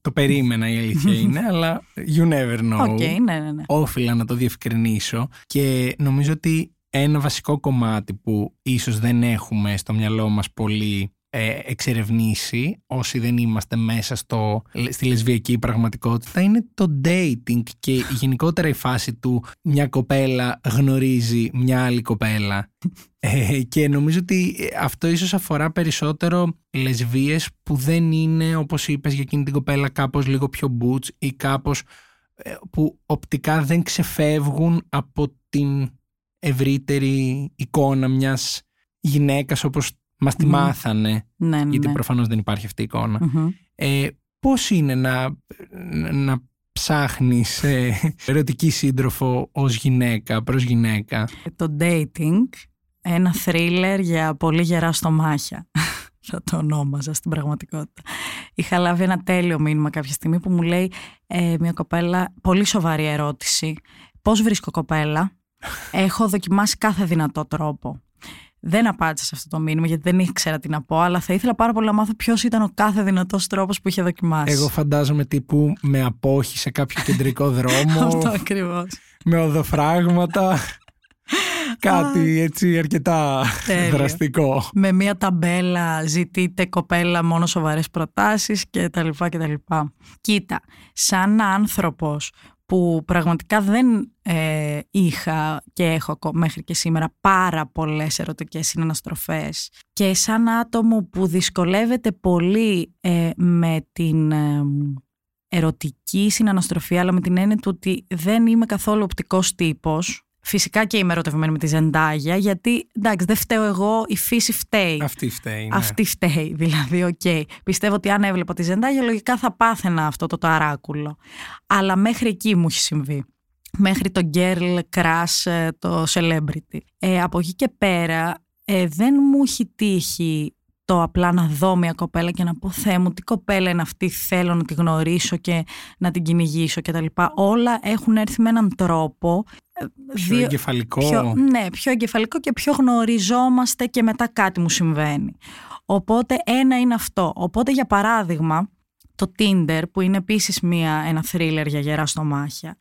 Το περίμενα η αλήθεια είναι, αλλά you never know. Okay, ναι, ναι, ναι. Όφειλα να το διευκρινίσω και νομίζω ότι ένα βασικό κομμάτι που ίσως δεν έχουμε στο μυαλό μας πολύ ε, εξερευνήσει όσοι δεν είμαστε μέσα στο, στη λεσβιακή πραγματικότητα είναι το dating και γενικότερα η φάση του μια κοπέλα γνωρίζει μια άλλη κοπέλα. Ε, και νομίζω ότι αυτό ίσως αφορά περισσότερο λεσβίες που δεν είναι όπως είπες για εκείνη την κοπέλα κάπως λίγο πιο boots ή κάπως ε, που οπτικά δεν ξεφεύγουν από την ευρύτερη εικόνα μιας γυναίκας όπως Μας τη μάθανε. Ναι, ναι, γιατί ναι. προφανώς δεν υπάρχει αυτή η εικονα Ε, Πώς είναι να, να ψάχνεις ε, ερωτική σύντροφο ως γυναίκα, προς γυναίκα; Το dating, ένα θρίλερ για πολύ γερά στομάχια. Θα το ονόμαζα στην πραγματικότητα. Είχα λάβει ένα τέλειο μήνυμα κάποια στιγμή που μου λέει ε, μια κοπέλα, πολύ σοβαρή ερώτηση. Πώς βρίσκω κοπέλα; Έχω δοκιμάσει κάθε δυνατό τρόπο. Δεν απάντησα σε αυτό το μήνυμα γιατί δεν ήξερα τι να πω, αλλά θα ήθελα πάρα πολύ να μάθω ποιος ήταν ο κάθε δυνατός τρόπος που είχε δοκιμάσει. Εγώ φαντάζομαι τύπου με απόχη σε κάποιο κεντρικό δρόμο. αυτό ακριβώς. Με οδοφράγματα. Κάτι έτσι αρκετά δραστικό. Με μια ταμπέλα ζητείτε κοπέλα μόνο σοβαρές προτάσεις και τα λοιπά και τα λοιπά. Κοίτα, σαν άνθρωπος που πραγματικά δεν ε, είχα και έχω μέχρι και σήμερα πάρα πολλές ερωτικές συναναστροφές. Και σαν άτομο που δυσκολεύεται πολύ ε, με την ε, ερωτική συναναστροφή αλλά με την έννοια του ότι δεν είμαι καθόλου οπτικός τύπος Φυσικά και είμαι ερωτευμένη με τη Ζεντάγια, γιατί εντάξει, δεν φταίω εγώ, η φύση φταίει. Αυτή φταίει. Ναι. Αυτή φταίει, δηλαδή, ok. Okay. Πιστεύω ότι αν έβλεπα τη Ζεντάγια, λογικά θα πάθαινα αυτό το ταράκουλο. Αλλά μέχρι εκεί μου έχει συμβεί. Μέχρι το girl crush, ε, το celebrity. Ε, από εκεί και πέρα, ε, δεν μου έχει τύχει το απλά να δω μια κοπέλα και να πω Θεέ μου τι κοπέλα είναι αυτή θέλω να τη γνωρίσω και να την κυνηγήσω και τα λοιπά. Όλα έχουν έρθει με έναν τρόπο ε, Πιο δύο, εγκεφαλικό. Πιο, ναι, πιο εγκεφαλικό και πιο γνωριζόμαστε και μετά κάτι μου συμβαίνει. Οπότε ένα είναι αυτό. Οπότε για παράδειγμα το Tinder που είναι επίσης μια, ένα θρίλερ για γερά στομάχια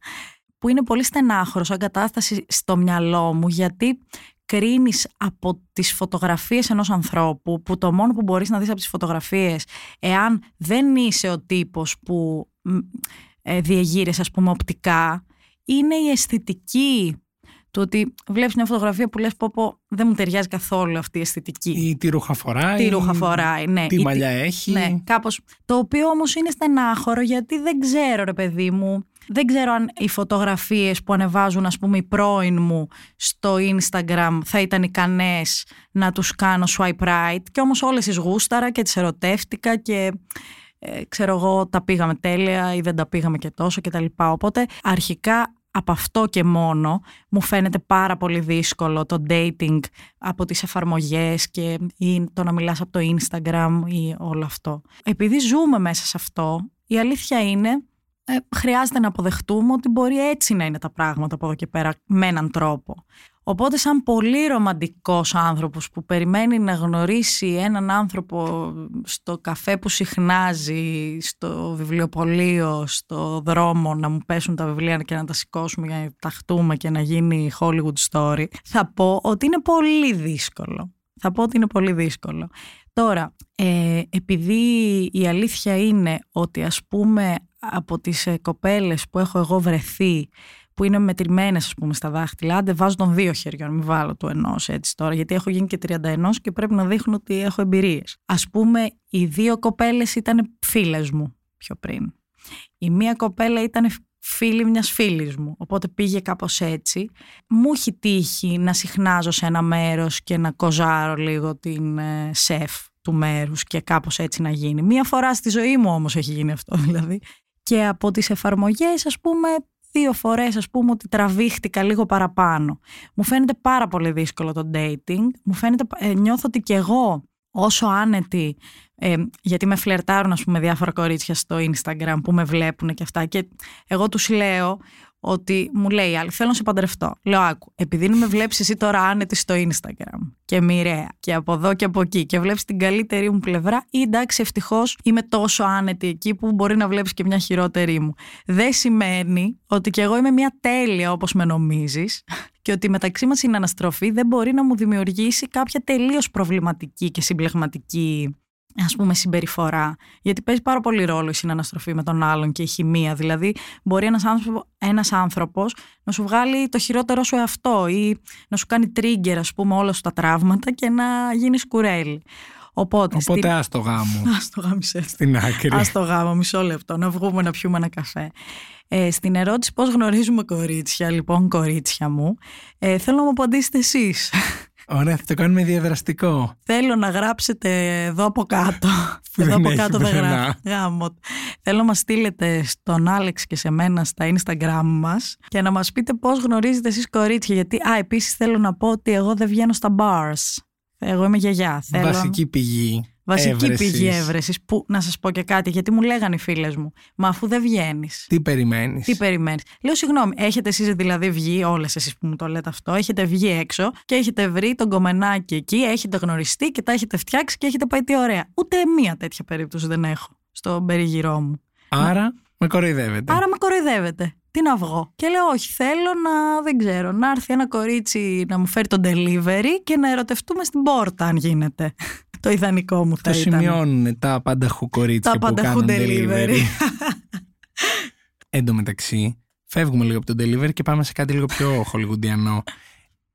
που είναι πολύ στενάχωρο σαν κατάσταση στο μυαλό μου γιατί κρίνεις από τις φωτογραφίες ενός ανθρώπου που το μόνο που μπορείς να δεις από τις φωτογραφίες εάν δεν είσαι ο τύπος που ε, διεγείρεσαι ας πούμε οπτικά είναι η αισθητική του ότι βλέπεις μια φωτογραφία που λες πω, πω δεν μου ταιριάζει καθόλου αυτή η αισθητική. Ή τι ρούχα φοράει. Τι ρούχα φοράει, ναι. Τι μαλλιά έχει. Ναι, κάπως. Το οποίο όμως είναι στενάχωρο γιατί δεν ξέρω ρε παιδί μου δεν ξέρω αν οι φωτογραφίες που ανεβάζουν ας πούμε οι πρώην μου στο Instagram θα ήταν ικανές να τους κάνω swipe right και όμως όλες τις γούσταρα και τις ερωτεύτηκα και ε, ξέρω εγώ τα πήγαμε τέλεια ή δεν τα πήγαμε και τόσο και τα λοιπά. Οπότε αρχικά από αυτό και μόνο μου φαίνεται πάρα πολύ δύσκολο το dating από τις εφαρμογές και ή το να μιλάς από το Instagram ή όλο αυτό. Επειδή ζούμε μέσα σε αυτό, η αλήθεια είναι ε, χρειάζεται να αποδεχτούμε ότι μπορεί έτσι να είναι τα πράγματα από εδώ και πέρα με έναν τρόπο. Οπότε σαν πολύ ρομαντικός άνθρωπος που περιμένει να γνωρίσει έναν άνθρωπο στο καφέ που συχνάζει, στο βιβλιοπωλείο, στο δρόμο να μου πέσουν τα βιβλία και να τα σηκώσουμε για να ταχτούμε και να γίνει Hollywood story, θα πω ότι είναι πολύ δύσκολο. Θα πω ότι είναι πολύ δύσκολο. Τώρα, ε, επειδή η αλήθεια είναι ότι ας πούμε από τις ε, κοπέλες που έχω εγώ βρεθεί που είναι μετρημένες, ας πούμε, στα δάχτυλα. Άντε, βάζω των δύο χεριών, μην βάλω του ενός έτσι τώρα, γιατί έχω γίνει και 31 και πρέπει να δείχνω ότι έχω εμπειρίες. Α πούμε, οι δύο κοπέλες ήταν φίλες μου πιο πριν. Η μία κοπέλα ήταν φίλη μιας φίλης μου, οπότε πήγε κάπως έτσι. Μου έχει τύχει να συχνάζω σε ένα μέρος και να κοζάρω λίγο την ε, σεφ του μέρους και κάπως έτσι να γίνει. Μία φορά στη ζωή μου όμως έχει γίνει αυτό δηλαδή. Και από τις εφαρμογές ας πούμε δύο φορές ας πούμε ότι τραβήχτηκα λίγο παραπάνω. Μου φαίνεται πάρα πολύ δύσκολο το dating. Μου φαίνεται, ε, νιώθω ότι κι εγώ όσο άνετη, ε, γιατί με φλερτάρουν ας πούμε διάφορα κορίτσια στο Instagram που με βλέπουν και αυτά και εγώ τους λέω ότι μου λέει άλλη, θέλω να σε παντρευτώ. Λέω, άκου, επειδή με βλέπεις εσύ τώρα άνετη στο Instagram και μοιραία και από εδώ και από εκεί και βλέπεις την καλύτερη μου πλευρά, ή εντάξει, ευτυχώς είμαι τόσο άνετη εκεί που μπορεί να βλέπεις και μια χειρότερη μου. Δεν σημαίνει ότι κι εγώ είμαι μια τέλεια όπως με νομίζεις και ότι μεταξύ μας η αναστροφή δεν μπορεί να μου δημιουργήσει κάποια τελείως προβληματική και συμπλεγματική ας πούμε συμπεριφορά. Γιατί παίζει πάρα πολύ ρόλο η συναναστροφή με τον άλλον και η χημεία. Δηλαδή μπορεί ένας, άνθρωπο, ένας άνθρωπος να σου βγάλει το χειρότερο σου εαυτό ή να σου κάνει trigger ας πούμε όλα σου τα τραύματα και να γίνεις κουρέλι. Οπότε, Οπότε στην... ας το γάμο. Ας το γάμισε. Στην άκρη. Ας το γάμο, μισό λεπτό, να βγούμε να πιούμε ένα καφέ. Ε, στην ερώτηση πώς γνωρίζουμε κορίτσια, λοιπόν κορίτσια μου, ε, θέλω να μου απαντήσετε εσείς. Ωραία, θα το κάνουμε διαδραστικό. Θέλω να γράψετε εδώ από κάτω. εδώ από κάτω δεν γράφει. Θέλω να μας στείλετε στον Άλεξ και σε μένα στα Instagram μας και να μας πείτε πώς γνωρίζετε εσείς κορίτσια. Γιατί, α, επίσης θέλω να πω ότι εγώ δεν βγαίνω στα bars. Εγώ είμαι γιαγιά. Θέλω... Βασική πηγή. Βασική έβρεσης. πηγή έβρεσης. Που να σας πω και κάτι, γιατί μου λέγανε οι φίλες μου, Μα αφού δεν βγαίνεις. Τι περιμένεις; Τι περιμένεις. Λέω, συγγνώμη, έχετε εσείς δηλαδή βγει, όλες εσείς που μου το λέτε αυτό, έχετε βγει έξω και έχετε βρει τον κομμενάκι εκεί, έχετε γνωριστεί και τα έχετε φτιάξει και έχετε πάει τι ωραία. Ούτε μία τέτοια περίπτωση δεν έχω στον περιγυρό μου. Άρα με κοροϊδεύετε. Άρα με κοροϊδεύετε. Τι να βγω. Και λέω, Όχι, θέλω να, δεν ξέρω, να έρθει ένα κορίτσι να μου φέρει τον delivery και να ερωτευτούμε στην πόρτα, αν γίνεται το ιδανικό μου θα το ήταν. Το σημειώνουν τα πανταχού κορίτσια τα που κάνουν delivery. delivery. Εν τω μεταξύ, φεύγουμε λίγο από το delivery και πάμε σε κάτι λίγο πιο χολιγουντιανό.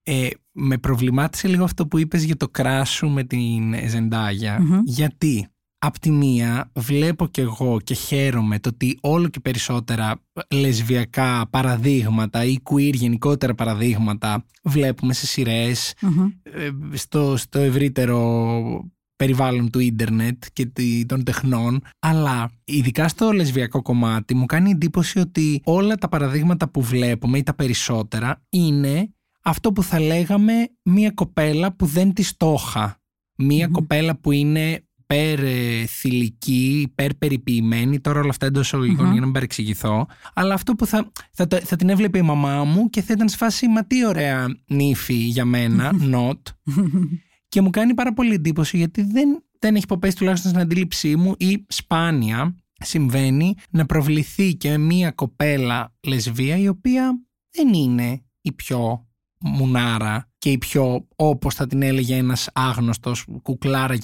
Ε, με προβλημάτισε λίγο αυτό που είπες για το κράσου με την ζενταγια Γιατί Απ' τη μία βλέπω κι εγώ και χαίρομαι το ότι όλο και περισσότερα λεσβιακά παραδείγματα ή queer γενικότερα παραδείγματα βλέπουμε σε σειρες ε, στο, στο ευρύτερο περιβάλλον του ίντερνετ και των τεχνών, αλλά ειδικά στο λεσβιακό κομμάτι μου κάνει εντύπωση ότι όλα τα παραδείγματα που βλέπουμε ή τα περισσότερα είναι αυτό που θα λέγαμε μία κοπέλα που δεν τη στόχα. Μία κοπέλα που είναι υπέρ ε, θηλυκή, υπέρ περιποιημένη, τώρα όλα αυτά εντός εισαγωγικών για να μην παρεξηγηθώ. Αλλά αυτό που θα, θα, θα, την έβλεπε η μαμά μου και θα ήταν σε φάση Μα τι ωραία νύφη για μένα, not. και μου κάνει πάρα πολύ εντύπωση γιατί δεν, δεν έχει υποπέσει τουλάχιστον στην αντίληψή μου ή σπάνια συμβαίνει να προβληθεί και μία κοπέλα λεσβία η οποία δεν είναι η πιο μουνάρα και η πιο όπως θα την έλεγε ένας άγνωστος κουκλάρα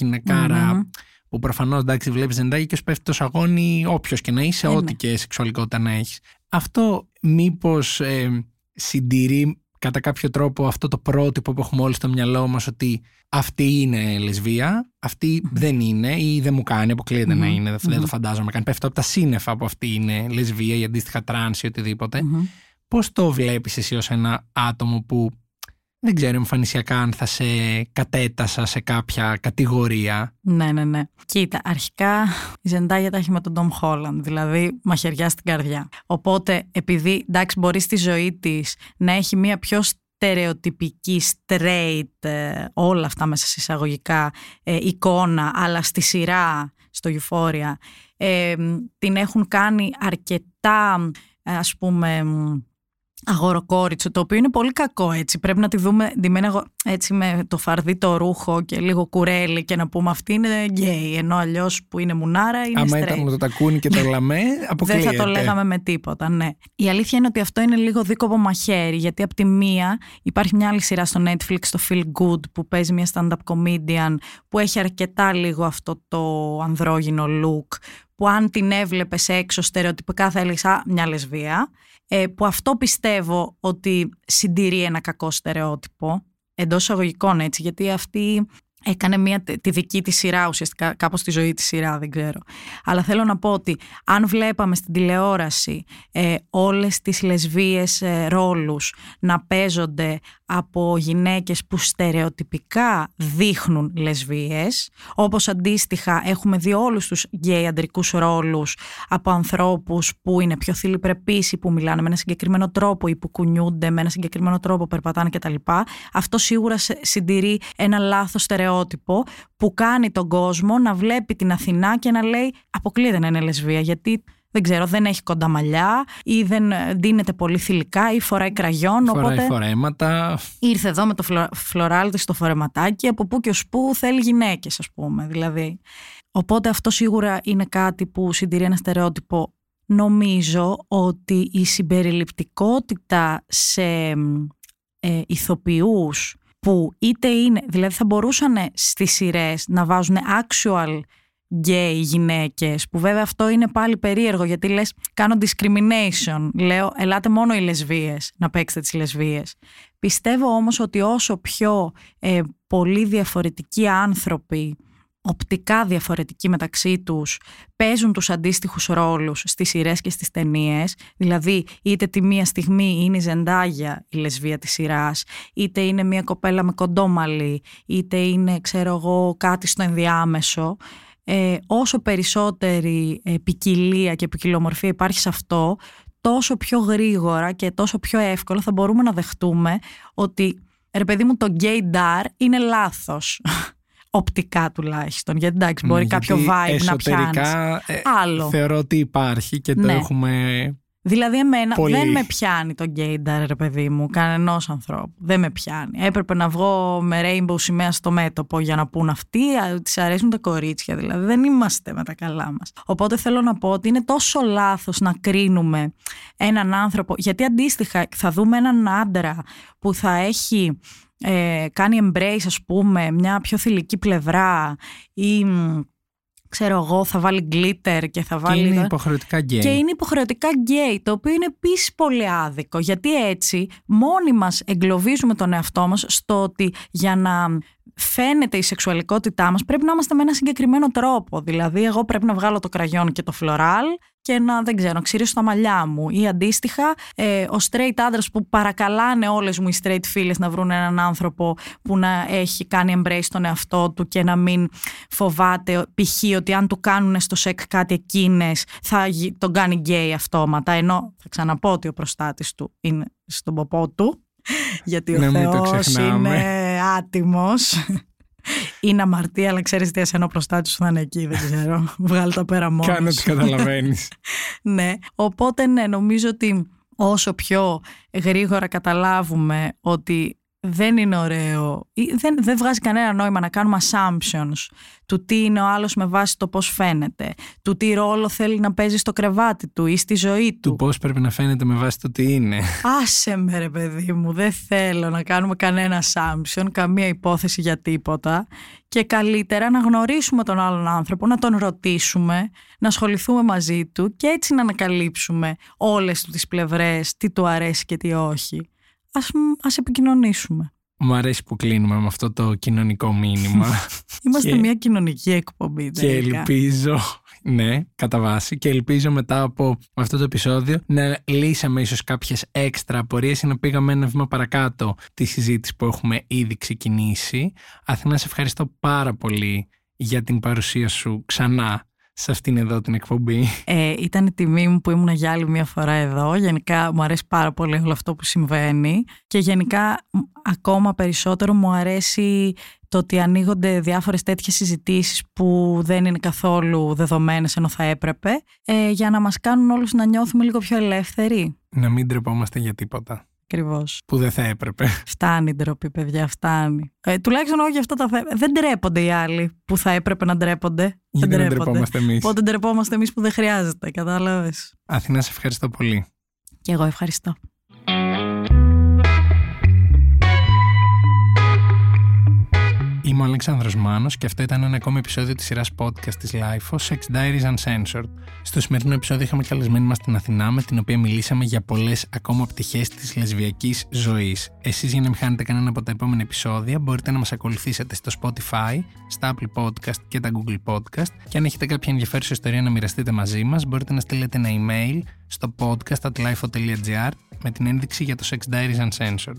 που προφανώς εντάξει βλέπεις ζεντάκι και σου πέφτει το σαγόνι όποιος και να είσαι, ό,τι ναι. και σεξουαλικότητα να έχεις. Αυτό μήπως ε, συντηρεί κατά κάποιο τρόπο αυτό το πρότυπο που έχουμε όλοι στο μυαλό μας ότι αυτή είναι λεσβία, δεν είναι ή δεν μου κάνει, αποκλείεται να είναι, δεν το φαντάζομαι καν. Πέφτω από τα σύννεφα που αυτή είναι λεσβία ή αντίστοιχα τρανς ή οτιδήποτε. Πώς το βλέπεις εσύ ως ένα άτομο που δεν ξέρω εμφανισιακά αν θα σε κατέτασσα σε κάποια κατηγορία. Ναι, ναι, ναι. Κοίτα, αρχικά η Ζεντάγια τα έχει με τον Τόμ Χόλαντ, δηλαδή μαχαιριά στην καρδιά. Οπότε, επειδή εντάξει, μπορεί στη ζωή της να έχει μία πιο στερεοτυπική, straight, ε, όλα αυτά μέσα σε εισαγωγικά ε, εικόνα, αλλά στη σειρά, στο Euphoria, ε, την έχουν κάνει αρκετά, ας πούμε, αγοροκόριτσο, το οποίο είναι πολύ κακό έτσι. Πρέπει να τη δούμε ντυμένη έτσι με το φαρδί το ρούχο και λίγο κουρέλι και να πούμε αυτή είναι γκέι, ενώ αλλιώς που είναι μουνάρα είναι Άμα ήταν το τακούνι και το λαμέ, αποκλείεται. Δεν θα το λέγαμε με τίποτα, ναι. Η αλήθεια είναι ότι αυτό είναι λίγο δίκοπο μαχαίρι, γιατί από τη μία υπάρχει μια άλλη σειρά στο Netflix, το Feel Good, που παίζει μια stand-up comedian, που έχει αρκετά λίγο αυτό το ανδρόγυνο look, που αν την έβλεπες έξω στερεοτυπικά θα έλεγες Α, μια λεσβία. Ε, που αυτό πιστεύω ότι συντηρεί ένα κακό στερεότυπο εντός εισαγωγικών έτσι, γιατί αυτή έκανε μια, τη δική της σειρά ουσιαστικά κάπως στη ζωή της σειρά δεν ξέρω αλλά θέλω να πω ότι αν βλέπαμε στην τηλεόραση ε, όλες τις λεσβίες ε, ρόλους να παίζονται από γυναίκες που στερεοτυπικά δείχνουν λεσβίες όπως αντίστοιχα έχουμε δει όλους τους γκέι αντρικούς ρόλους από ανθρώπους που είναι πιο θηλυπρεπείς ή που μιλάνε με ένα συγκεκριμένο τρόπο ή που κουνιούνται με ένα συγκεκριμένο τρόπο, περπατάνε κτλ. Αυτό σίγουρα συντηρεί ένα λάθος στερεότυπο που κάνει τον κόσμο να βλέπει την Αθηνά και να λέει αποκλείεται να είναι λεσβία γιατί δεν ξέρω, δεν έχει κοντά μαλλιά ή δεν ντύνεται πολύ θηλυκά ή φοράει κραγιόν. Φοράει οπότε φορέματα. Ήρθε εδώ με το φλο, φλωράλι της στο φορεματάκι, από πού και ως πού θέλει γυναίκες ας πούμε. Δηλαδή. Οπότε αυτό σίγουρα είναι κάτι που συντηρεί ένα στερεότυπο. Νομίζω ότι η συμπεριληπτικότητα σε ε, ηθοποιούς που είτε είναι, δηλαδή θα μπορούσαν στις σειρές να βάζουν actual γκέι γυναίκες που βέβαια αυτό είναι πάλι περίεργο γιατί λες κάνω discrimination λέω ελάτε μόνο οι λεσβίες να παίξετε τις λεσβίες πιστεύω όμως ότι όσο πιο ε, πολύ διαφορετικοί άνθρωποι οπτικά διαφορετικοί μεταξύ τους παίζουν τους αντίστοιχους ρόλους στις σειρές και στις ταινίες. δηλαδή είτε τη μία στιγμή είναι η Ζεντάγια η λεσβία της σειράς είτε είναι μια κοπέλα με κοντόμαλι είτε είναι ξέρω εγώ κάτι στο ενδιάμεσο ε, όσο περισσότερη ε, ποικιλία και ποικιλομορφία υπάρχει σε αυτό, τόσο πιο γρήγορα και τόσο πιο εύκολα θα μπορούμε να δεχτούμε ότι ρε παιδί μου το gaydar είναι λάθος οπτικά τουλάχιστον. Γιατί εντάξει, μπορεί κάποιο vibe να πιάνεις. Ε, Άλλο. Θεωρώ ότι υπάρχει και το ναι. έχουμε Δηλαδή, εμένα δεν με πιάνει το γκέινταρ, ρε παιδί μου, κανενός ανθρώπου. Δεν με πιάνει. Έπρεπε να βγω με rainbow σημαία στο μέτωπο για να πούν αυτοί, τη αρέσουν τα κορίτσια. Δηλαδή, δεν είμαστε με τα καλά μας. Οπότε θέλω να πω ότι είναι τόσο λάθος να κρίνουμε έναν άνθρωπο, γιατί αντίστοιχα θα δούμε έναν άντρα που θα έχει ε, κάνει embrace, ας πούμε, μια πιο θηλυκή πλευρά ή ξέρω εγώ, θα βάλει glitter και θα βάλει. Και είναι υποχρεωτικά γκέι. Και είναι υποχρεωτικά γκέι, το οποίο είναι επίσης πολύ άδικο. Γιατί έτσι μόνοι μας εγκλωβίζουμε τον εαυτό μας στο ότι για να φαίνεται η σεξουαλικότητά μας πρέπει να είμαστε με ένα συγκεκριμένο τρόπο. Δηλαδή εγώ πρέπει να βγάλω το κραγιόν και το φλωράλ και να, δεν ξέρω, να ξυρίσω τα μαλλιά μου. Ή αντίστοιχα, ε, ο straight άντρα που παρακαλάνε όλες μου οι straight φίλες να βρουν έναν άνθρωπο που να έχει κάνει embrace στον εαυτό του και να μην φοβάται π.χ. ότι αν του κάνουν στο σεκ κάτι εκείνες θα τον κάνει γκέι αυτόματα. Ενώ θα ξαναπώ ότι ο προστάτης του είναι στον ποπό του γιατί ο ναι, Θεός είναι άτιμος. Είναι αμαρτία, αλλά ξέρεις τι ασένο προστάτης σου θα είναι εκεί, δεν ξέρω. Βγάλει τα πέρα μόνος. Κάνε ό,τι καταλαβαίνεις. ναι. Οπότε, ναι, νομίζω ότι όσο πιο γρήγορα καταλάβουμε ότι δεν είναι ωραίο, δεν, δεν βγάζει κανένα νόημα να κάνουμε assumptions του τι είναι ο άλλος με βάση το πώς φαίνεται, του τι ρόλο θέλει να παίζει στο κρεβάτι του ή στη ζωή του. Του πώς πρέπει να φαίνεται με βάση το τι είναι. Άσε με ρε παιδί μου, δεν θέλω να κάνουμε κανένα assumption, καμία υπόθεση για τίποτα και καλύτερα να γνωρίσουμε τον άλλον άνθρωπο, να τον ρωτήσουμε, να ασχοληθούμε μαζί του και έτσι να ανακαλύψουμε όλες τις πλευρές, τι του αρέσει και τι όχι ας, ας επικοινωνήσουμε. Μου αρέσει που κλείνουμε με αυτό το κοινωνικό μήνυμα. Είμαστε Και- μια κοινωνική εκπομπή. και τελικά. ελπίζω, ναι, κατά βάση, και ελπίζω μετά από αυτό το επεισόδιο να λύσαμε ίσως κάποιες έξτρα απορίες ή να πήγαμε ένα βήμα παρακάτω τη συζήτηση που έχουμε ήδη ξεκινήσει. Αθηνά, σε ευχαριστώ πάρα πολύ για την παρουσία σου ξανά σε αυτήν εδώ την εκπομπή. Ε, ήταν η τιμή μου που ήμουν για άλλη μια φορά εδώ. Γενικά μου αρέσει πάρα πολύ όλο αυτό που συμβαίνει και γενικά μ, ακόμα περισσότερο μου αρέσει το ότι ανοίγονται διάφορες τέτοιες συζητήσεις που δεν είναι καθόλου δεδομένες ενώ θα έπρεπε ε, για να μας κάνουν όλους να νιώθουμε λίγο πιο ελεύθεροι. Να μην τρεπόμαστε για τίποτα Ακριβώς. που δεν θα έπρεπε. Φτάνει η ντροπή, παιδιά, φτάνει. Ε, τουλάχιστον όχι για αυτά τα θέματα. Δεν ντρέπονται οι άλλοι που θα έπρεπε να ντρέπονται. Γιατί δεν τρεπόμαστε εμείς; Πότε ντρεπόμαστε εμείς που δεν χρειάζεται, κατάλαβες. Αθηνά, σε ευχαριστώ πολύ. Και εγώ ευχαριστώ. Είμαι ο Αλέξανδρος Μάνος και αυτό ήταν ένα ακόμη επεισόδιο της σειράς podcast της LIFO, Sex Diaries Uncensored. Στο σημερινό επεισόδιο είχαμε καλεσμένη μας την Αθηνά, με την οποία μιλήσαμε για πολλές ακόμα πτυχές της λεσβιακής ζωής. Εσείς για να μην χάνετε κανένα από τα επόμενα επεισόδια μπορείτε να μας ακολουθήσετε στο Spotify, στα Apple Podcast και τα Google Podcast και αν έχετε κάποια ενδιαφέρουσα ιστορία να μοιραστείτε μαζί μας μπορείτε να στείλετε ένα email στο podcast.lifo.gr με την ένδειξη για το Sex Diaries Uncensored.